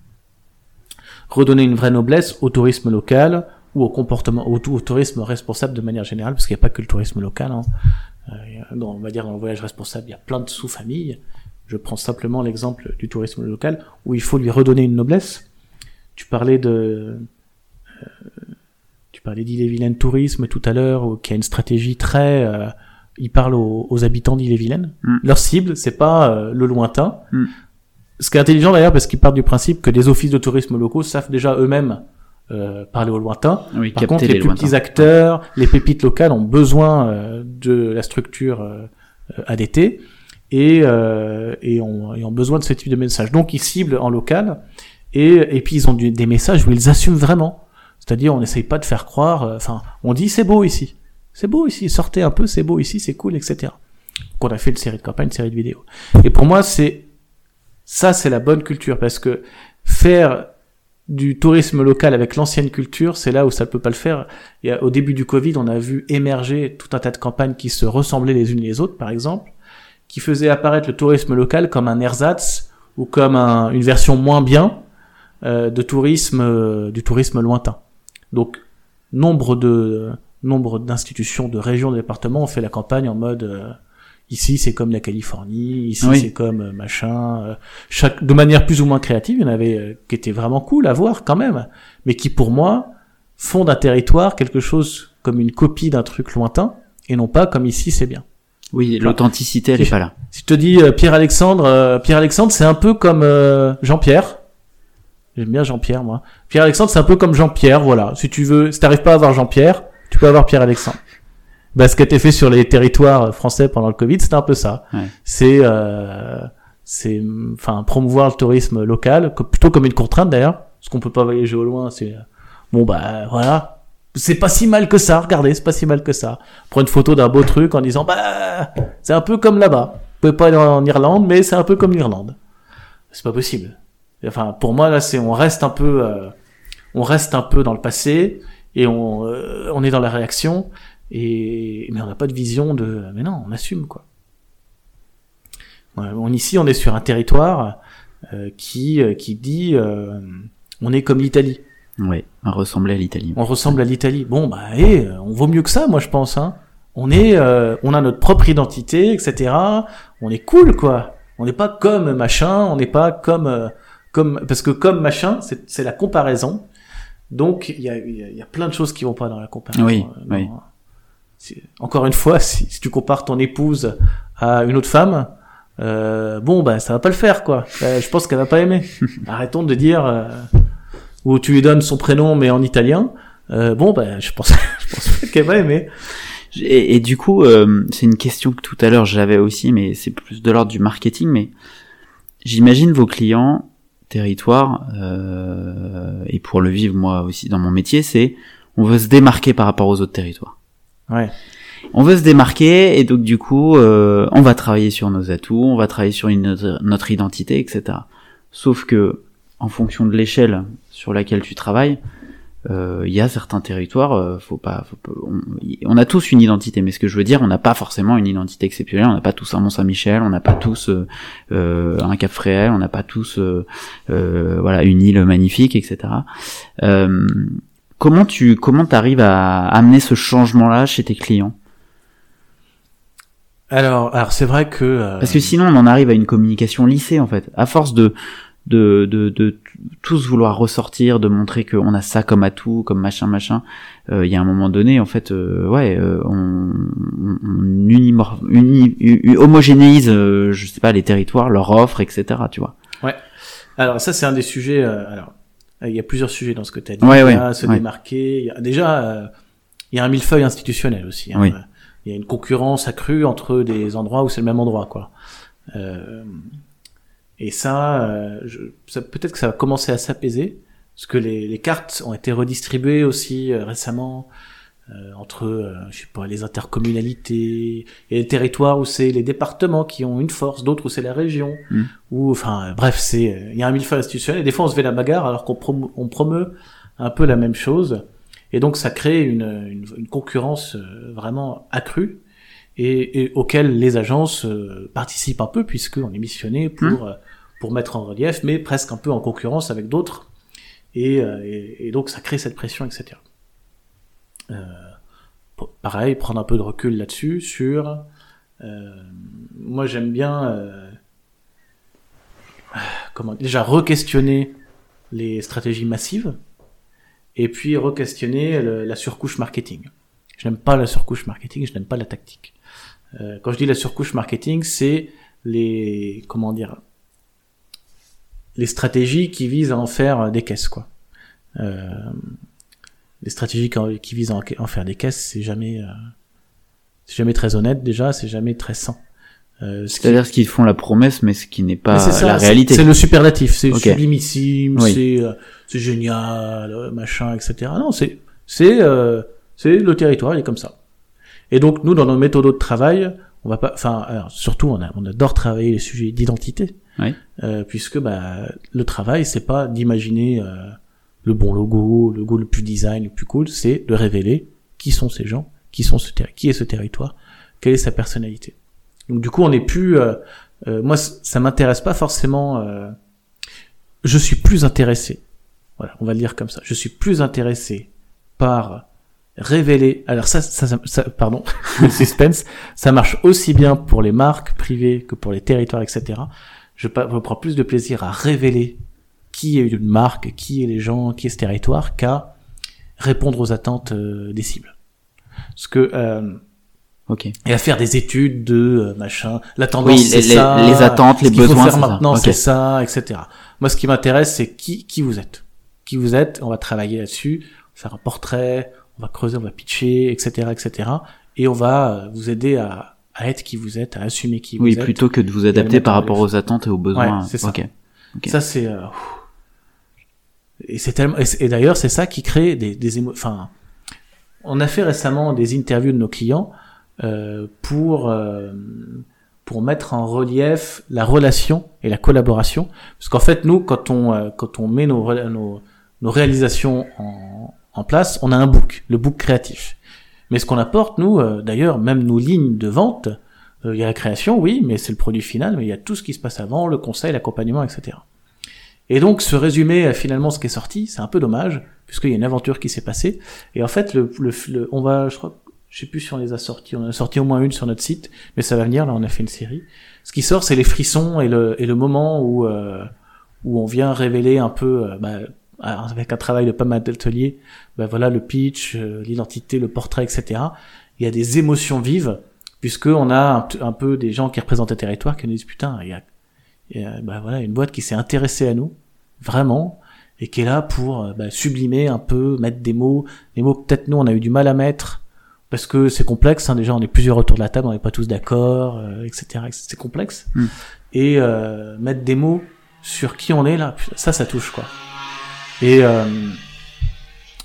Redonner une vraie noblesse au tourisme local ou au comportement, au, au tourisme responsable de manière générale, parce qu'il n'y a pas que le tourisme local. Hein. Euh, dans- on va dire dans le voyage responsable, il y a plein de sous-familles. Je prends simplement l'exemple du tourisme local où il faut lui redonner une noblesse. Tu parlais de, euh, tu parlais d'Ille-et-Vilaine Tourisme tout à l'heure, où- qui a une stratégie très, euh, il parle aux, aux habitants d'Ille-et-Vilaine. Mm. Leur cible, c'est pas euh, le lointain. Mm. Ce qui est intelligent d'ailleurs, parce qu'ils partent du principe que les offices de tourisme locaux savent déjà eux-mêmes euh, parler au lointain. Oui, Par capter contre, les, les plus lointains. petits acteurs, les pépites locales ont besoin euh, de la structure euh, ADT et, euh, et, ont, et ont besoin de ce type de message. Donc, ils ciblent en local et, et puis ils ont du- des messages où ils assument vraiment. C'est-à-dire, on n'essaye pas de faire croire. Enfin, on dit c'est beau ici, c'est beau ici, sortez un peu, c'est beau ici, c'est cool, etc. Qu'on a fait une série de campagnes, une série de vidéos. Et pour moi, c'est ça, c'est la bonne culture parce que faire du tourisme local avec l'ancienne culture, c'est là où ça ne peut pas le faire. Au début du Covid, on a vu émerger tout un tas de campagnes qui se ressemblaient les unes les autres, par exemple, qui faisaient apparaître le tourisme local comme un ersatz ou comme un- une version moins bien euh, de tourisme, euh, du tourisme lointain. Donc, nombre de nombre d'institutions, de régions, de départements ont fait la campagne en mode euh, ici c'est comme la Californie, ici Oui. c'est comme euh, machin. euh, chaque de manière plus ou moins créative, il y en avait euh, qui étaient vraiment cool à voir quand même, mais qui pour moi font d'un territoire quelque chose comme une copie d'un truc lointain et non pas comme ici c'est bien. Oui, l'authenticité, elle est pas là. Si je te dis euh, Pierre-Alexandre, euh, Pierre-Alexandre, c'est un peu comme euh, Jean-Pierre. J'aime bien Jean-Pierre, moi. Pierre-Alexandre, c'est un peu comme Jean-Pierre, voilà. Si tu veux, si t'arrives pas à avoir Jean-Pierre, tu peux avoir Pierre-Alexandre. Bah, ce qui a été fait sur les territoires français pendant le Covid, c'était un peu ça. Ouais. C'est, euh, c'est, enfin, promouvoir le tourisme local, plutôt comme une contrainte d'ailleurs, parce qu'on peut pas voyager au loin. C'est, bon bah voilà, c'est pas si mal que ça. Regardez, c'est pas si mal que ça. Prends une photo d'un beau truc en disant bah c'est un peu comme là-bas. Vous pouvez pas aller en Irlande, mais c'est un peu comme l'Irlande. C'est pas possible. Enfin, pour moi là, c'est on reste un peu, euh, on reste un peu dans le passé et on, euh, on est dans la réaction et mais on n'a pas de vision de. Mais non, on assume quoi. On ici, on est sur un territoire euh, qui euh, qui dit euh, on est comme l'Italie. Oui, ressembler à l'Italie. On ressemble à l'Italie. Bon, bah, eh, on vaut mieux que ça, moi, je pense. Hein. On est, euh, on a notre propre identité, etc. On est cool, quoi. On n'est pas comme machin. On n'est pas comme, euh, comme, parce que comme machin, c'est c'est la comparaison. Donc, il y a, il y a- y a plein de choses qui vont pas dans la comparaison. Oui, Euh, oui. Encore une fois, si, si tu compares ton épouse à une autre femme, euh, bon, bah, ça va pas le faire, quoi. Euh, je pense qu'elle va pas aimer. Arrêtons de dire. euh, où tu lui donnes son prénom mais en italien, euh, bon ben je pense, je pense qu'elle va aimer. Et, et du coup, euh, c'est une question que tout à l'heure j'avais aussi, mais c'est plus de l'ordre du marketing. Mais j'imagine vos clients territoire euh, et pour le vivre moi aussi dans mon métier, c'est on veut se démarquer par rapport aux autres territoires. Ouais. On veut se démarquer et donc du coup, euh, on va travailler sur nos atouts, on va travailler sur notre, identité, etc. Sauf que en fonction de l'échelle sur laquelle tu travailles, euh, il y a certains territoires, euh, faut pas, faut on, a tous une identité, mais ce que je veux dire, on n'a pas forcément une identité exceptionnelle, on n'a pas tous un Mont Saint-Michel, on n'a pas tous euh, euh, un Cap Fréhel, on n'a pas tous, voilà, une île magnifique, etc. Comment tu, comment t'arrives à amener ce changement-là chez tes clients? Alors, alors c'est vrai que euh, Parce que sinon, on en arrive à une communication lissée, en fait. À force de, de, de, de tous vouloir ressortir, de montrer qu'on a ça comme atout, comme machin, machin, euh, il y a un moment donné, en fait, euh, ouais, euh, on, on, unimor- uni- homogénéise, euh, je sais pas, les territoires, leur offre, etc., tu vois. alors ça c'est un des sujets. euh, alors il y a plusieurs sujets dans ce que tu as dit. Ouais, il y ouais, a se ouais. démarquer. il y a- déjà, euh, il y a un millefeuille institutionnel aussi. hein. Oui. Il y a une concurrence accrue entre des endroits où c'est le même endroit, quoi. Euh, et ça, euh, je, ça peut-être que ça va commencer à s'apaiser, parce que les, les cartes ont été redistribuées aussi euh, récemment euh, entre, euh, je sais pas, les intercommunalités, et les territoires où c'est les départements qui ont une force, d'autres où c'est la région, Mm. ou enfin, euh, bref, c'est, euh, il y a un millefeuille institutionnel. Et des fois, on se fait la bagarre alors qu'on promeut, on promeut un peu la même chose, et donc ça crée une, une, une concurrence euh, vraiment accrue. Et, et auquel les agences euh, participent un peu puisqu'on est missionné pour euh, pour mettre en relief, mais presque un peu en concurrence avec d'autres. Et, euh, et, et donc ça crée cette pression, etc. Euh, pareil, prendre un peu de recul là-dessus sur. euh, moi, j'aime bien. euh, comment déjà re-questionner les stratégies massives et puis re-questionner la surcouche marketing. Je n'aime pas la surcouche marketing, je n'aime pas la tactique. Quand je dis la surcouche marketing, c'est les comment dire les stratégies qui visent à en faire des caisses quoi. Les stratégies qui, en- qui visent à en, faire des caisses, c'est jamais euh, c'est jamais très honnête déjà, c'est jamais très sain. Euh, ce qui- C'est-à-dire ce qu'ils font la promesse, mais ce qui n'est pas ça, la réalité. C'est le superlatif, c'est Ok. sublimissime, Oui. c'est euh, c'est génial, euh, machin, etc. Non, c'est c'est euh, c'est le territoire, il est comme ça. Et donc nous, dans nos méthodes de travail, on va pas, enfin, surtout, on, a, on adore travailler les sujets d'identité, Oui. euh, puisque bah le travail, c'est pas d'imaginer euh, le bon logo, le logo le plus design, le plus cool, c'est de révéler qui sont ces gens, qui sont ce qui est ce territoire, quelle est sa personnalité. Donc du coup, on n'est plus euh, euh, moi, ça m'intéresse pas forcément. euh, je suis plus intéressé. Voilà, on va le dire comme ça. Je suis plus intéressé par révéler. Alors ça, ça, ça- pardon, le suspense. Ça marche aussi bien pour les marques privées que pour les territoires, etc. Je, je prends plus de plaisir à révéler qui est une marque, qui est les gens, qui est ce territoire, qu'à répondre aux attentes euh, des cibles. Parce que euh, Ok. et à faire des études de euh, machin. La tendance, Oui, c'est ça. les attentes, les Ce qu'il faut besoins. faire c'est ça. maintenant, c'est ça, etc. Moi, ce qui m'intéresse, c'est qui, qui vous êtes. Qui vous êtes. On va travailler là-dessus. Faire un portrait. On va creuser, on va pitcher, etc., etc. Et on va euh, vous aider à, à être qui vous êtes, à assumer qui Oui, vous êtes. plutôt que de vous adapter par rapport aux attentes et aux besoins. Ouais, c'est ça. Ok. Ok. Ça, c'est. euh. Et c'est tellement. Et, d'ailleurs, c'est ça qui crée des, des émo... Enfin, on a fait récemment des interviews de nos clients euh, pour euh, pour mettre en relief la relation et la collaboration, parce qu'en fait, nous, quand on euh, quand on met nos nos, nos réalisations en, en place, on a un book, le book créatif. Mais ce qu'on apporte, nous, euh, d'ailleurs, même nos lignes de vente, euh, il y a la création, oui, mais c'est le produit final, mais il y a tout ce qui se passe avant, le conseil, l'accompagnement, etc. Et donc, ce résumé, finalement, ce qui est sorti, c'est un peu dommage, puisqu'il y a une aventure qui s'est passée. Et en fait, le, le, le- on va, je crois, je sais plus si on les a sortis, on en a sorti au moins une sur notre site, mais ça va venir, là, on a fait une série. Ce qui sort, c'est les frissons et le, et le moment où, euh, où on vient révéler un peu, euh, bah, avec un travail de pas mal d'ateliers, bah voilà, le pitch, euh, l'identité, le portrait, etc. Il y a des émotions vives, puisque on a un, un peu des gens qui représentent le territoire qui nous disent putain, il y a, y a, bah voilà, une boîte qui s'est intéressée à nous, vraiment, et qui est là pour euh, bah, sublimer un peu, mettre des mots, des mots que peut-être nous on a eu du mal à mettre, parce que c'est complexe, hein, déjà on est plusieurs autour de la table, on n'est pas tous d'accord, euh, etc. C'est complexe. Mm. Et euh, mettre des mots sur qui on est là, ça, ça touche quoi. Et euh,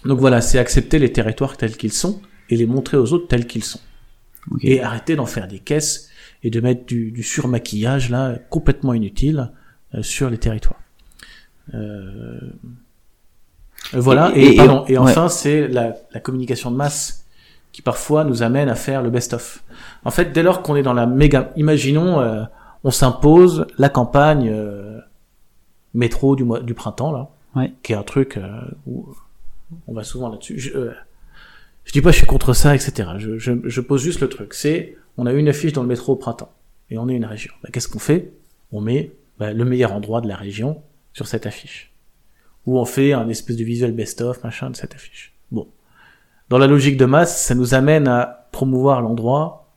donc voilà, c'est accepter les territoires tels qu'ils sont et les montrer aux autres tels qu'ils sont. Et arrêter d'en faire des caisses et de mettre du, du surmaquillage là complètement inutile euh, sur les territoires. Euh, euh, voilà. Et- Et, et- pardon, et ouais. enfin, c'est la, la communication de masse qui parfois nous amène à faire le best-of. En fait, dès lors qu'on est dans la méga, imaginons, euh, on s'impose la campagne euh, métro du mois du printemps là, Ouais. qui est un truc euh, où on va souvent là-dessus. Je, euh, je dis pas je suis contre ça, etc. Je, je, je pose juste le truc. C'est on a une affiche dans le métro au printemps et on est une région. Bah, Qu'est-ce qu'on fait? On met bah, le meilleur endroit de la région sur cette affiche. Ou on fait un espèce de visuel best-of machin de cette affiche. Bon, dans la logique de masse, ça nous amène à promouvoir l'endroit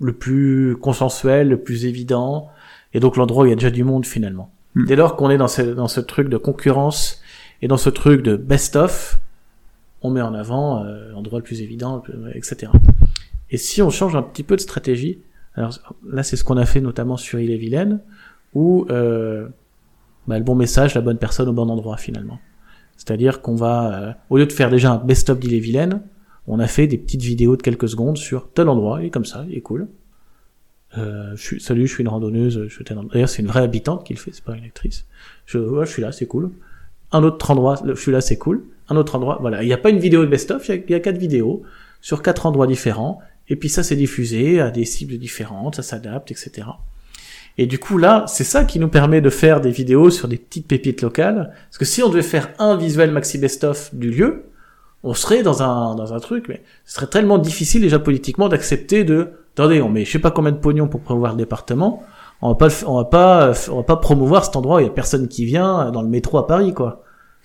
le plus consensuel, le plus évident, et donc l'endroit où il y a déjà du monde finalement. Hmm. Dès lors qu'on est dans ce, dans ce truc de concurrence et dans ce truc de best-of, on met en avant euh, l'endroit le plus évident, etc. Et si on change un petit peu de stratégie, alors là c'est ce qu'on a fait notamment sur Île et Vilaine, où euh, bah, le bon message, la bonne personne au bon endroit finalement. C'est-à-dire qu'on va, euh, au lieu de faire déjà un best-of d'Île et Vilaine, on a fait des petites vidéos de quelques secondes sur tel endroit, et comme ça, il est cool. Euh, je suis, salut, je suis une randonneuse, je suis tel endroit. D'ailleurs, c'est une vraie habitante qui le fait, c'est pas une actrice. Je, ouais, je suis là, c'est cool. Un autre endroit, je suis là, c'est cool. Un autre endroit, voilà. Il n'y a pas une vidéo de best-of, il y a- il y, a quatre vidéos sur quatre endroits différents. Et puis ça, c'est diffusé à des cibles différentes, ça s'adapte, etc. Et du coup, là, c'est ça qui nous permet de faire des vidéos sur des petites pépites locales. Parce que si on devait faire un visuel maxi best-of du lieu, on serait dans un, dans un truc, mais ce serait tellement difficile déjà politiquement d'accepter de, attendez, on met je sais pas combien de pognon pour prévoir le département, on va pas, on va pas, on va pas promouvoir cet endroit où il y a personne qui vient euh, dans le métro à Paris, quoi.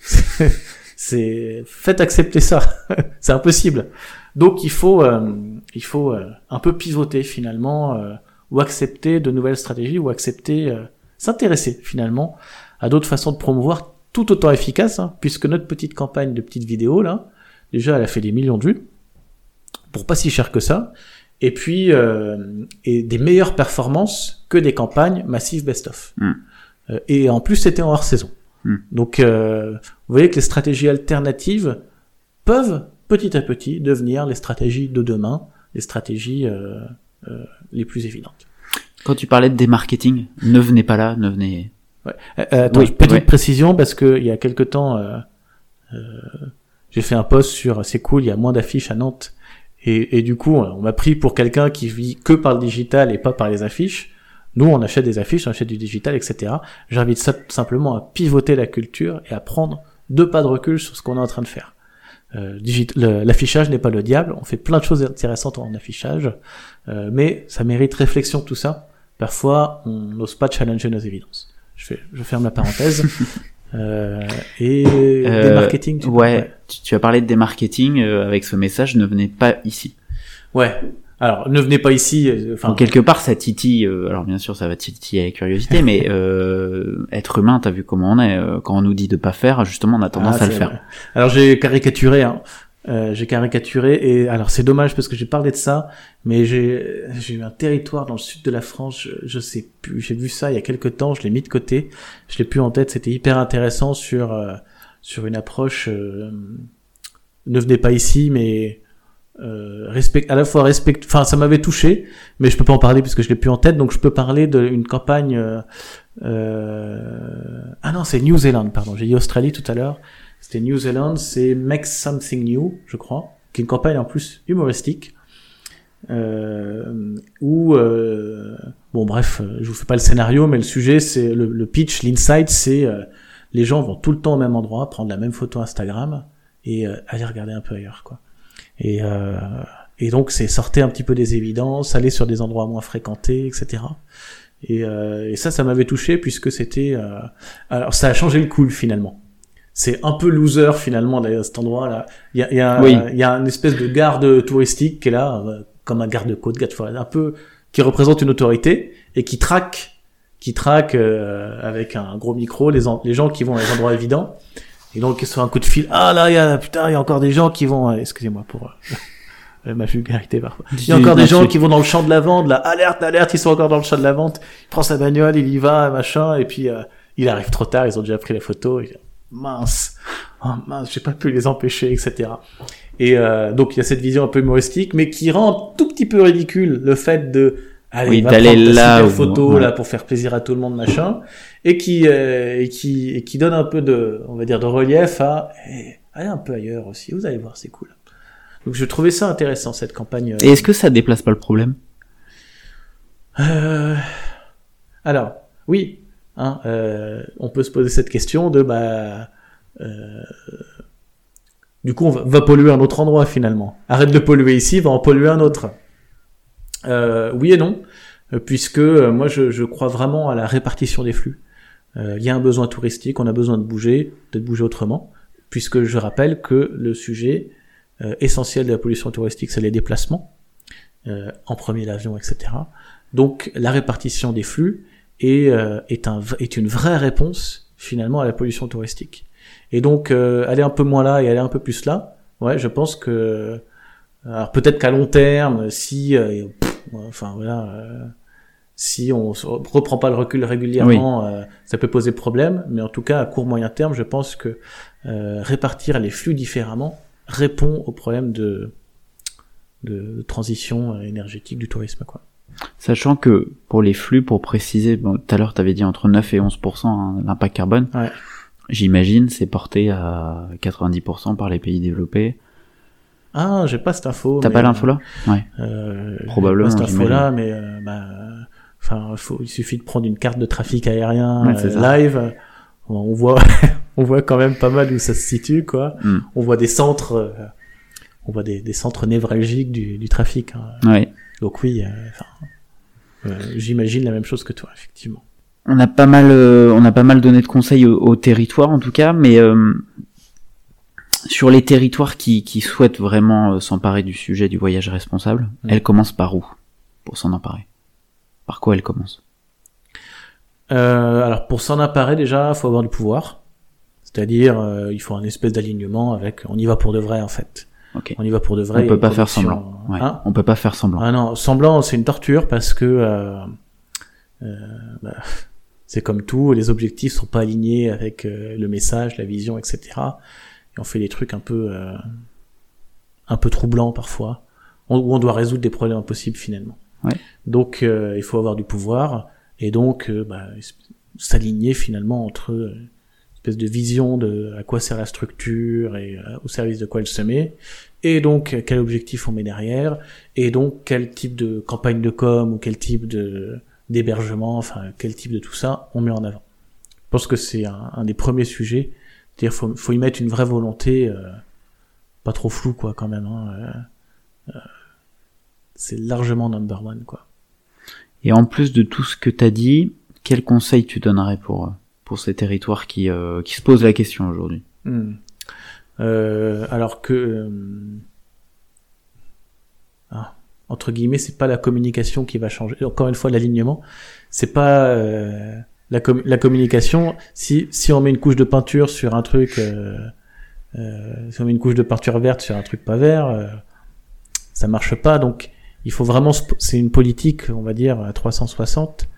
c'est, faites accepter ça. c'est impossible. Donc il faut, euh, il faut euh, un peu pivoter finalement, euh, ou accepter de nouvelles stratégies, ou accepter, euh, s'intéresser finalement à d'autres façons de promouvoir tout autant efficaces, hein, puisque notre petite campagne de petites vidéos là, déjà elle a fait des millions de vues pour pas si cher que ça, et puis euh, et des meilleures performances que des campagnes massives best-of. Mm. Et en plus c'était en hors saison. Mm. Donc euh, vous voyez que les stratégies alternatives peuvent petit à petit devenir les stratégies de demain, les stratégies euh, euh, les plus évidentes. Quand tu parlais de démarketing, ne venez pas là, ne venez. Euh, euh, attends, Oui, petite ouais. précision parce que il y a quelque temps, euh, euh, j'ai fait un post sur c'est cool, il y a moins d'affiches à Nantes et, et du coup on m'a pris pour quelqu'un qui vit que par le digital et pas par les affiches. Nous on achète des affiches, on achète du digital, etc. J'invite simplement à pivoter la culture et à prendre deux pas de recul sur ce qu'on est en train de faire. Euh, L'affichage n'est pas le diable, on fait plein de choses intéressantes en affichage, euh, mais ça mérite réflexion tout ça. Parfois on n'ose pas challenger nos évidences je, fais, je ferme la parenthèse. euh, et Euh, des marketing. tu Ouais, tu, tu as parlé de démarketing euh, avec ce message, ne venez pas ici. Ouais. Alors, ne venez pas ici. euh, Enfin, quelque part, ça titille. euh, alors bien sûr, ça va titiller la curiosité, mais euh, être humain, t'as vu comment on est. euh, quand on nous dit de pas faire, justement, on a tendance ah, à le faire. vrai. Alors, j'ai caricaturé. Hein. Euh, j'ai caricaturé et alors c'est dommage parce que j'ai parlé de ça, mais j'ai j'ai eu un territoire dans le sud de la France, je, je sais plus, j'ai vu ça il y a quelques temps, je l'ai mis de côté, je l'ai plus en tête, c'était hyper intéressant sur euh, sur une approche euh, ne venez pas ici, mais euh, respect, à la fois respect, enfin ça m'avait touché, mais je peux pas en parler puisque je l'ai plus en tête, donc je peux parler d'une campagne. Euh, euh, ah non, c'est New Zealand, pardon. J'ai dit Australie tout à l'heure. C'était New Zealand, c'est Make Something New, je crois, qui est une campagne en plus humoristique. Euh, où euh, bon bref, euh, je vous fais pas le scénario, mais le sujet c'est le, le pitch, l'insight, c'est les gens vont tout le temps au même endroit, prendre la même photo Instagram et aller regarder un peu ailleurs, quoi. Et, euh, et donc c'est sortir un petit peu des évidences, aller sur des endroits moins fréquentés, etc. Et, euh, et ça, ça m'avait touché puisque c'était, euh, alors ça a changé le cool finalement. C'est un peu loser finalement d'ailleurs cet endroit-là. Il y a, y, a, Oui. y a une espèce de garde touristique qui est là, euh, comme un garde-côte, garde un peu qui représente une autorité et qui traque, qui traque euh, avec un gros micro les, les gens qui vont à des endroits évidents. Et donc sur un coup de fil, ah là, il y a putain, il y a encore des gens qui vont, euh, excusez-moi pour euh, ma vulgarité parfois. Il y a encore des gens qui vont dans le champ de la vente, là, alerte, alerte, ils sont encore dans le champ de la vente. Il prend sa bagnole, il y va, machin, et puis euh, il arrive trop tard, ils ont déjà pris la photo. Et, mince, oh, mince, j'ai pas pu les empêcher, etc. Et euh, donc il y a cette vision un peu humoristique, mais qui rend un tout petit peu ridicule le fait de allez, Oui, va d'aller prendre là super photo ouais. là pour faire plaisir à tout le monde, machin, et qui euh, et qui et qui donne un peu de, on va dire, de relief à eh, allez un peu ailleurs aussi. Vous allez voir, c'est cool. Donc je trouvais ça intéressant cette campagne. euh, Et est-ce que ça déplace pas le problème? Euh, alors, oui, hein, euh, on peut se poser cette question de bah, euh, du coup, on va, va polluer un autre endroit finalement. Arrête de polluer ici, va en polluer un autre. Euh, oui et non, euh, puisque euh, moi je, crois vraiment à la répartition des flux. Il y a un besoin touristique, on a besoin de bouger, de bouger autrement, puisque je rappelle que le sujet essentiel de la pollution touristique, c'est les déplacements, en premier l'avion, etc. Donc la répartition des flux est, est, un, est une vraie réponse finalement à la pollution touristique. Et donc euh, aller un peu moins là et aller un peu plus là, ouais, je pense que alors peut-être qu'à long terme, si enfin voilà, euh, si on reprend pas le recul régulièrement, euh, ça peut poser problème. Mais en tout cas à court moyen terme, je pense que euh, répartir les flux différemment répond au problème de de transition énergétique du tourisme quoi. Sachant que pour les flux, pour préciser, bon, tout à l'heure tu avais dit entre 9 et 11% hein, l'impact carbone. Ouais. J'imagine c'est porté à 90% par les pays développés. Ah, j'ai pas cette info. T'as pas l'info là Ouais. euh, Probablement, Pas cette info-là, mais euh, bah, euh, enfin, faut, il suffit de prendre une carte de trafic aérien Ouais, euh, live. euh, On voit, on voit quand même pas mal où ça se situe, quoi. Mm. On voit des centres, euh, on voit des, des centres névralgiques du, du trafic. hein. Ouais. Donc oui, euh, Euh, J'imagine la même chose que toi, effectivement. On a pas mal, euh, on a pas mal donné de conseils au, au territoire en tout cas, mais euh, sur les territoires qui, qui souhaitent vraiment euh, s'emparer du sujet du voyage responsable, Mm. elles commencent par où pour s'en emparer? Par quoi elles commencent Euh, alors pour s'en emparer déjà, faut avoir du pouvoir. C'est-à-dire, euh, il faut un espèce d'alignement avec. On y va pour de vrai en fait. Ok. On y va pour de vrai. On peut pas faire semblant. Ouais. hein on peut pas faire semblant. ah non, semblant, c'est une torture parce que euh, euh, bah, c'est comme tout, les objectifs sont pas alignés avec euh, le message, la vision, etc. On fait des trucs un peu euh, un peu troublants parfois, on- où on doit résoudre des problèmes impossibles finalement. Ouais. Donc euh, il faut avoir du pouvoir et donc euh, bah, s'aligner finalement entre euh, une espèce de vision de à quoi sert la structure et euh, au service de quoi elle se met, et donc quel objectif on met derrière, et donc quel type de campagne de com ou quel type de d'hébergement, enfin quel type de tout ça on met en avant. Je pense que c'est un, un des premiers sujets. C'est-à-dire faut faut y mettre une vraie volonté, euh, pas trop floue quoi quand même. Hein, euh, euh, c'est largement number one quoi. Et en plus de tout ce que t'as dit, quel conseil tu donnerais pour pour ces territoires qui qui se posent la question aujourd'hui? Hmm. Alors que ah, entre guillemets, c'est pas la communication qui va changer. Encore une fois, l'alignement, c'est pas la, la communication. Si si on met une couche de peinture sur un truc, euh, euh, si on met une couche de peinture verte sur un truc pas vert, euh, ça marche pas. Donc, il faut vraiment. C'est une politique, on va dire à 360.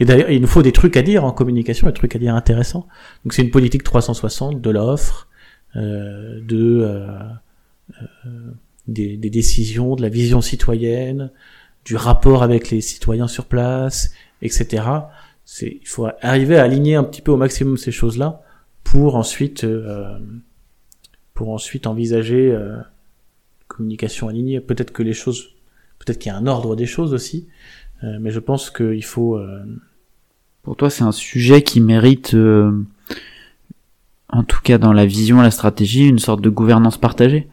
Et d'ailleurs, il nous faut des trucs à dire en communication, des trucs à dire intéressants. Donc, c'est une politique 360 de l'offre, euh, de euh, euh, des, des décisions, de la vision citoyenne, du rapport avec les citoyens sur place, etc. C'est, il faut arriver à aligner un petit peu au maximum ces choses-là pour ensuite, euh, pour ensuite envisager euh, communication alignée. Peut-être que les choses, peut-être qu'il y a un ordre des choses aussi, euh, mais je pense qu'il faut. euh, Pour toi, c'est un sujet qui mérite, euh, en tout cas dans la vision, la stratégie, une sorte de gouvernance partagée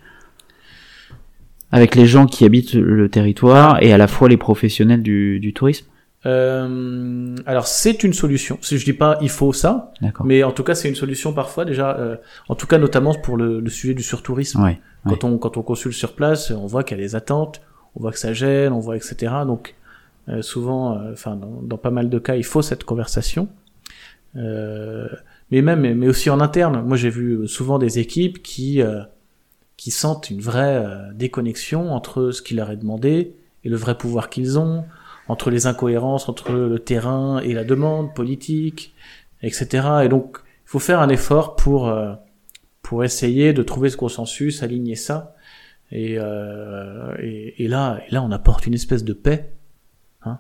avec les gens qui habitent le territoire et à la fois les professionnels du, du tourisme. Euh, alors c'est une solution. Si je dis pas il faut ça, mais en tout cas c'est une solution parfois déjà. euh, en tout cas notamment pour le, le sujet du surtourisme. Ouais. Quand on quand on consulte sur place, on voit qu'il y a des attentes, on voit que ça gêne, on voit etc. Donc euh, souvent, enfin dans, dans pas mal de cas, il faut cette conversation. Mais même mais aussi en interne. Moi j'ai vu souvent des équipes qui qui sentent une vraie déconnexion entre ce qui leur est demandé et le vrai pouvoir qu'ils ont, entre les incohérences entre le terrain et la demande politique, etc. Et donc il faut faire un effort pour euh, pour essayer de trouver ce consensus, aligner ça. Et, euh, et, là, et là, on apporte une espèce de paix. Hein.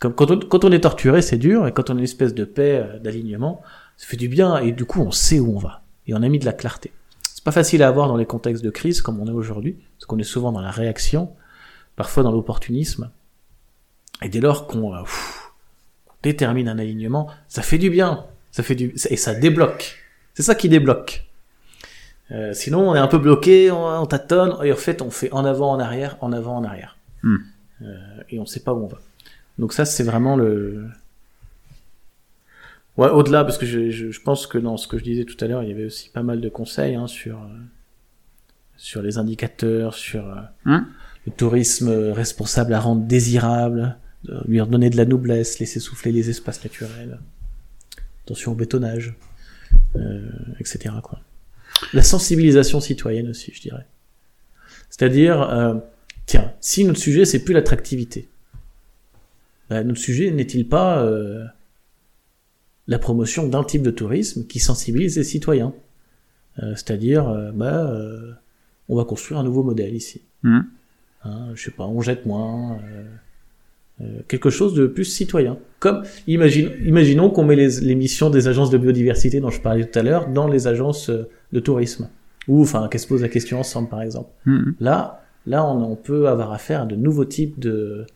Comme quand on, quand on est torturé, c'est dur, et quand on a une espèce de paix, euh, d'alignement, ça fait du bien, et du coup, on sait où on va. Et on a mis de la clarté. C'est pas facile à avoir dans les contextes de crise comme on est aujourd'hui, parce qu'on est souvent dans la réaction, parfois dans l'opportunisme. Et dès lors qu'on euh, détermine un alignement, ça fait du bien, ça fait du et ça débloque. C'est ça qui débloque. Euh, sinon, on est un peu bloqué, on, on tâtonne, et en fait, on fait en avant, en arrière, en avant, en arrière. Hmm. Euh, et on sait pas où on va. Donc ça, c'est vraiment le... Ouais, au-delà, parce que je, je, je pense que dans ce que je disais tout à l'heure, il y avait aussi pas mal de conseils hein, sur, sur les indicateurs, sur Hmm. le tourisme responsable à rendre désirable, de lui redonner de la noblesse, laisser souffler les espaces naturels, attention au bétonnage, euh, etc. Quoi. La sensibilisation citoyenne aussi, je dirais. C'est-à-dire, euh, tiens, si notre sujet c'est plus l'attractivité, bah, notre sujet n'est-il pas euh, la promotion d'un type de tourisme qui sensibilise les citoyens? Euh, C'est-à-dire, euh, on va construire un nouveau modèle ici. Mhm. Hein, je sais pas, on jette moins. Euh, quelque chose de plus citoyen. Comme, imagine, imaginons qu'on met les, les missions des agences de biodiversité dont je parlais tout à l'heure dans les agences euh, de tourisme. Ou, enfin, qu'elles se posent la question ensemble, par exemple. Mhm. Là, là, on, on peut avoir affaire à de nouveaux types de,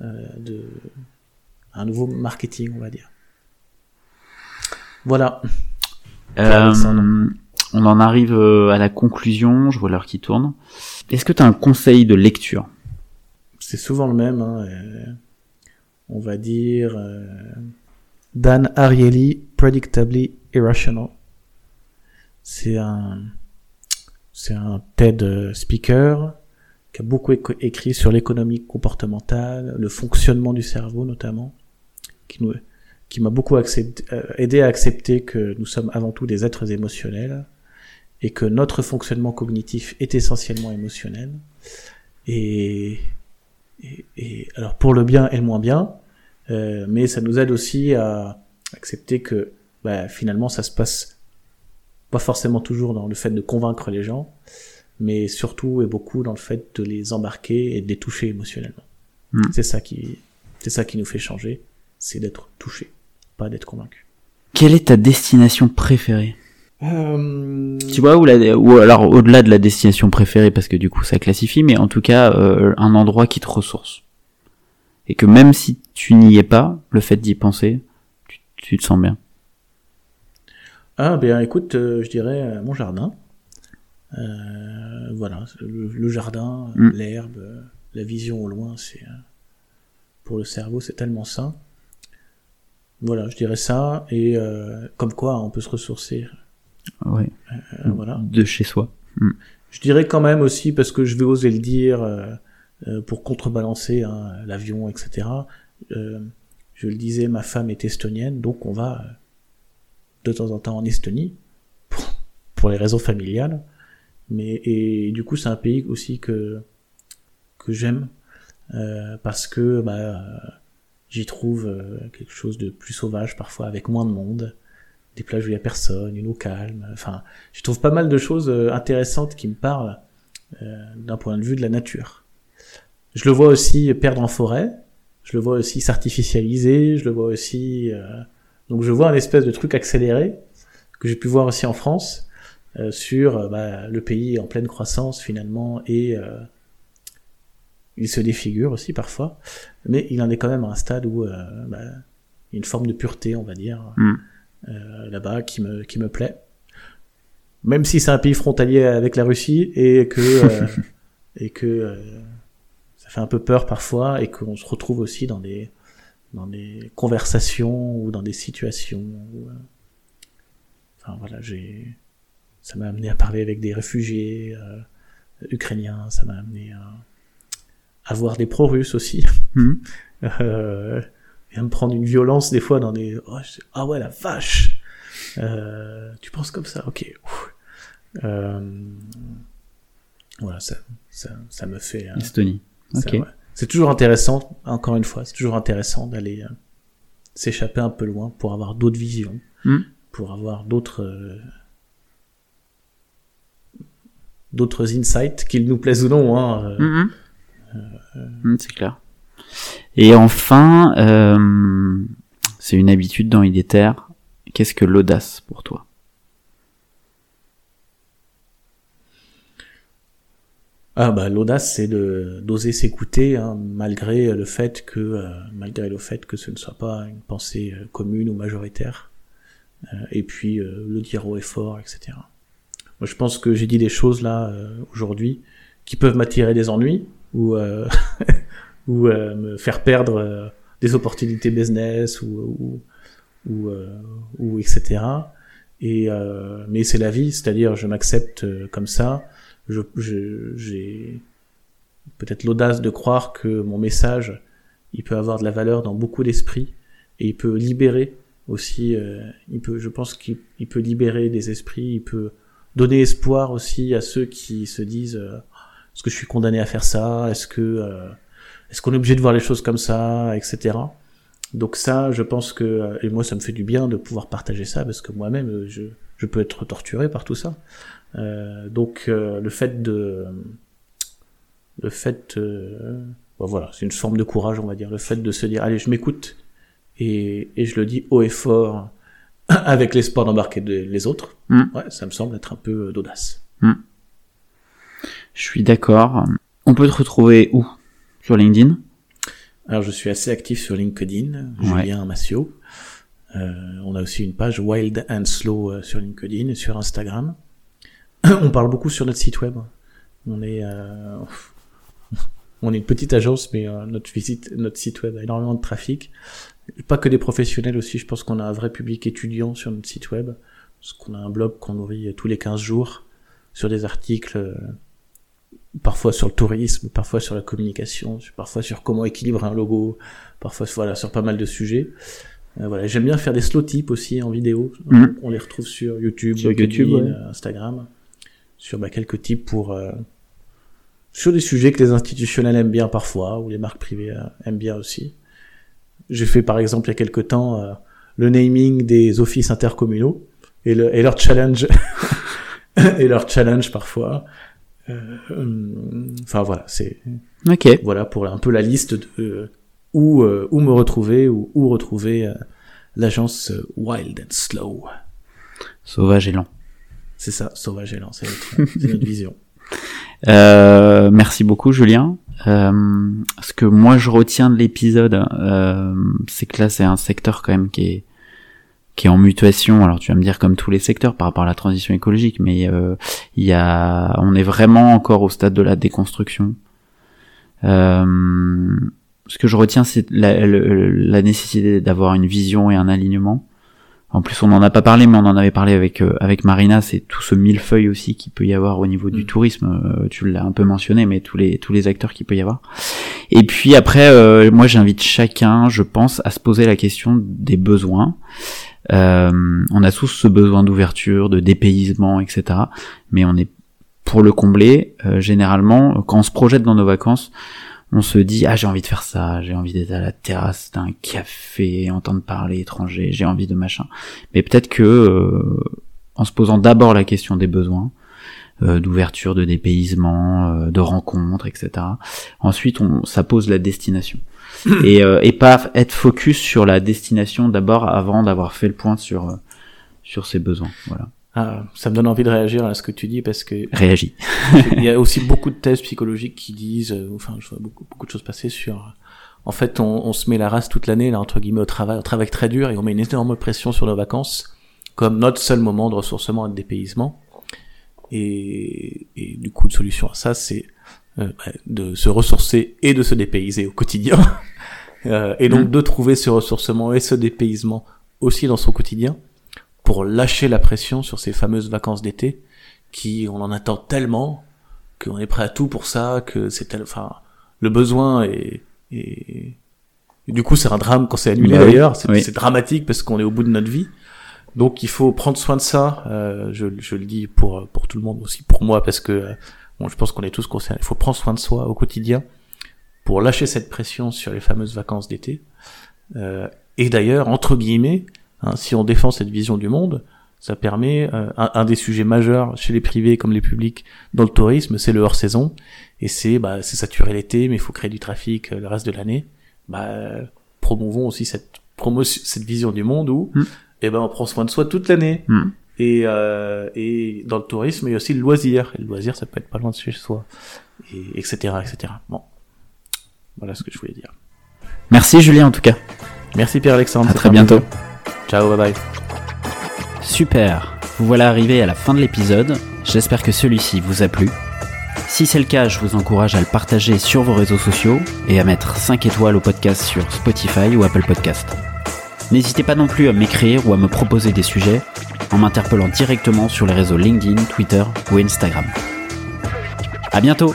euh, de, un nouveau marketing, on va dire. Voilà. Euh, on en arrive euh, à la conclusion, je vois l'heure qui tourne. Est-ce que tu as un conseil de lecture? C'est souvent le même. Hein, on va dire euh, Dan Ariely, Predictably Irrational. C'est un, c'est un TED speaker qui a beaucoup écrit sur l'économie comportementale, le fonctionnement du cerveau notamment, qui nous, qui m'a beaucoup euh, aidé à accepter que nous sommes avant tout des êtres émotionnels et que notre fonctionnement cognitif est essentiellement émotionnel. Et, et, et alors pour le bien et le moins bien, euh, mais ça nous aide aussi à accepter que bah, finalement ça se passe pas forcément toujours dans le fait de convaincre les gens, mais surtout et beaucoup dans le fait de les embarquer et de les toucher émotionnellement. Mm. C'est ça qui, c'est ça qui nous fait changer, c'est d'être touché, pas d'être convaincu. Quelle est ta destination préférée? Euh, Tu vois, ou, la, ou alors au-delà de la destination préférée, parce que du coup ça classifie, mais en tout cas euh, un endroit qui te ressource. Et que même si tu n'y es pas, le fait d'y penser, tu, tu te sens bien. Ah, ben écoute, euh, je dirais mon jardin. Voilà, le, le jardin, Mm. l'herbe, la vision au loin, c'est pour le cerveau, c'est tellement sain. Voilà, je dirais ça. Et comme quoi, on peut se ressourcer. Ouais. euh, voilà. De chez soi. Je dirais quand même aussi, parce que je vais oser le dire, euh, euh, pour contrebalancer hein, l'avion, etc. euh, je le disais, ma femme est estonienne, donc on va de temps en temps en Estonie, pour, pour les raisons familiales. Mais et du coup, c'est un pays aussi que que j'aime parce que bah, j'y trouve quelque chose de plus sauvage parfois, avec moins de monde, des plages où il y a personne, une eau calme. Enfin, je trouve pas mal de choses euh, intéressantes qui me parlent euh, d'un point de vue de la nature. Je le vois aussi perdre en forêt, je le vois aussi s'artificialiser, je le vois aussi... euh, donc je vois un espèce de truc accéléré que j'ai pu voir aussi en France euh, sur euh, bah, le pays en pleine croissance finalement et euh, il se défigure aussi parfois, mais il en est quand même à un stade où bah, une forme de pureté, on va dire, Mm. Euh, là-bas qui me, qui me plaît. Même si c'est un pays frontalier avec la Russie et que, euh, et que euh, ça fait un peu peur parfois et qu'on se retrouve aussi dans des, dans des conversations ou dans des situations où, euh, enfin voilà, j'ai, ça m'a amené à parler avec des réfugiés euh, ukrainiens, ça m'a amené à, à voir des pro-russes aussi. Mhm. Euh, et à me prendre une violence des fois dans des oh, je- ah ouais la vache euh, tu penses comme ça ok. Euh, voilà ça, ça ça me fait euh, Estonie. ça, Ok. ouais. c'est toujours intéressant encore une fois c'est toujours intéressant d'aller euh, s'échapper un peu loin pour avoir d'autres visions Mm. pour avoir d'autres euh, d'autres insights qu'ils nous plaisent ou non hein, euh, Mhm. Mhm, c'est clair. Et enfin, euh, c'est une habitude dans Idéter. Qu'est-ce que l'audace pour toi? Ah bah l'audace c'est de d'oser s'écouter hein, malgré le fait que euh, malgré le fait que ce ne soit pas une pensée euh, commune ou majoritaire et puis le dire haut et fort etc. Moi je pense que j'ai dit des choses là aujourd'hui qui peuvent m'attirer des ennuis ou ou euh, me faire perdre euh, des opportunités business ou ou ou, euh, ou etc. Et mais c'est la vie, c'est-à-dire je m'accepte comme ça je, j'ai peut-être l'audace de croire que mon message, il peut avoir de la valeur dans beaucoup d'esprits et il peut libérer aussi. euh, il peut, je pense qu'il il peut libérer des esprits, il peut donner espoir aussi à ceux qui se disent euh, est-ce que je suis condamné à faire ça? Est-ce que euh, est-ce qu'on est obligé de voir les choses comme ça, etc. Donc ça, je pense que euh, et moi ça me fait du bien de pouvoir partager ça parce que moi-même euh, je je peux être torturé par tout ça. Euh, donc euh, le fait de le fait euh, voilà c'est une forme de courage on va dire le fait de se dire allez je m'écoute et, et je le dis haut et fort avec l'espoir d'embarquer de- les autres Mm. ouais ça me semble être un peu d'audace Je suis d'accord. On peut te retrouver où? Sur LinkedIn? Alors je suis assez actif sur LinkedIn Ouais. Julien Massio Euh, on a aussi une page Wild and Slow euh, sur LinkedIn et sur Instagram. On parle beaucoup sur notre site web. On est euh, on est une petite agence, mais euh, notre visite, notre site web a énormément de trafic. Pas que des professionnels aussi, je pense qu'on a un vrai public étudiant sur notre site web, parce qu'on a un blog qu'on nourrit tous les 15 jours sur des articles, euh, parfois sur le tourisme, parfois sur la communication, parfois sur comment équilibrer un logo, parfois voilà sur pas mal de sujets. Euh, voilà, j'aime bien faire des slow tips aussi en vidéo. Mhm. On les retrouve sur YouTube, Sur YouTube, ouais. euh, Instagram, sur bah, quelques tips pour euh, sur des sujets que les institutionnels aiment bien parfois ou les marques privées euh, aiment bien aussi. J'ai fait par exemple il y a quelques temps le naming des offices intercommunaux et, le, et leur challenge et leur challenge parfois. Euh, Enfin voilà, c'est Ok. voilà pour un peu la liste de euh, où euh, où me retrouver ou où retrouver l'agence Wild and Slow. Sauvage et lent. C'est ça, sauvage et lent, c'est notre, notre vision. Euh, merci beaucoup Julien. Euh, ce que moi je retiens de l'épisode, euh, c'est que là c'est un secteur quand même qui est qui est en mutation. Alors tu vas me dire comme tous les secteurs par rapport à la transition écologique, mais euh, il y a, on est vraiment encore au stade de la déconstruction. Euh, ce que je retiens, c'est la, le- la nécessité d'avoir une vision et un alignement. En plus, on n'en a pas parlé, mais on en avait parlé avec euh, avec Marina. C'est tout ce millefeuille aussi qu'il peut y avoir au niveau du Mm. tourisme. Euh, tu l'as un peu mentionné, mais tous les tous les acteurs qu'il peut y avoir. Et puis après, euh, moi, j'invite chacun, je pense, à se poser la question des besoins. Euh, on a tous ce besoin d'ouverture, de dépaysement, etc. Mais on est pour le combler, euh, généralement, quand on se projette dans nos vacances, on se dit ah j'ai envie de faire ça, j'ai envie d'être à la terrasse d'un café, entendre parler étranger, j'ai envie de machin. Mais peut-être que euh, en se posant d'abord la question des besoins, euh, d'ouverture, de dépaysement, euh, de rencontres, etc. Ensuite, on, ça pose la destination. et, euh, et pas être focus sur la destination d'abord avant d'avoir fait le point sur euh, sur ses besoins. Voilà. Ah, ça me donne envie de réagir à ce que tu dis parce que Réagis. il y a aussi beaucoup de thèses psychologiques qui disent, euh, enfin, je vois beaucoup, beaucoup de choses passer sur. euh, En fait, on, on se met la race toute l'année, là, entre guillemets, au travail, on travaille très dur et on met une énorme pression sur nos vacances comme notre seul moment de ressourcement et de dépaysement. Et, et du coup, une solution à ça, c'est euh, bah, de se ressourcer et de se dépayser au quotidien. Euh, et donc Mm. de trouver ce ressourcement et ce dépaysement aussi dans son quotidien pour lâcher la pression sur ces fameuses vacances d'été qui on en attend tellement qu'on est prêt à tout pour ça que c'est tel... enfin le besoin est, est- et du coup c'est un drame quand c'est annulé Bah d'ailleurs. C'est oui. c'est dramatique parce qu'on est au bout de notre vie. Donc il faut prendre soin de ça. Euh, je, je le dis pour pour tout le monde aussi pour moi parce que euh, bon je pense qu'on est tous concernés. Il faut prendre soin de soi au quotidien pour lâcher cette pression sur les fameuses vacances d'été Euh, et d'ailleurs entre guillemets hein, si on défend cette vision du monde ça permet euh, un, un des sujets majeurs chez les privés comme les publics dans le tourisme, c'est le hors saison et c'est bah c'est saturé l'été mais il faut créer du trafic euh, le reste de l'année. Bah promouvons aussi cette promotion cette vision du monde où Mm. eh ben on prend soin de soi toute l'année. Mm. Et euh, et dans le tourisme, il y a aussi le loisir. Et le loisir, ça peut être pas loin de chez soi, et etc. etc. Bon, voilà ce que je voulais dire. Merci Julien en tout cas. Merci Pierre-Alexandre. À très bientôt. plaisir. Ciao, bye bye. Super, vous voilà arrivé à la fin de l'épisode, j'espère que celui-ci vous a plu. Si c'est le cas, je vous encourage à le partager sur vos réseaux sociaux et à mettre 5 étoiles au podcast sur Spotify ou Apple Podcast. N'hésitez pas non plus à m'écrire ou à me proposer des sujets en m'interpellant directement sur les réseaux LinkedIn, Twitter ou Instagram. À bientôt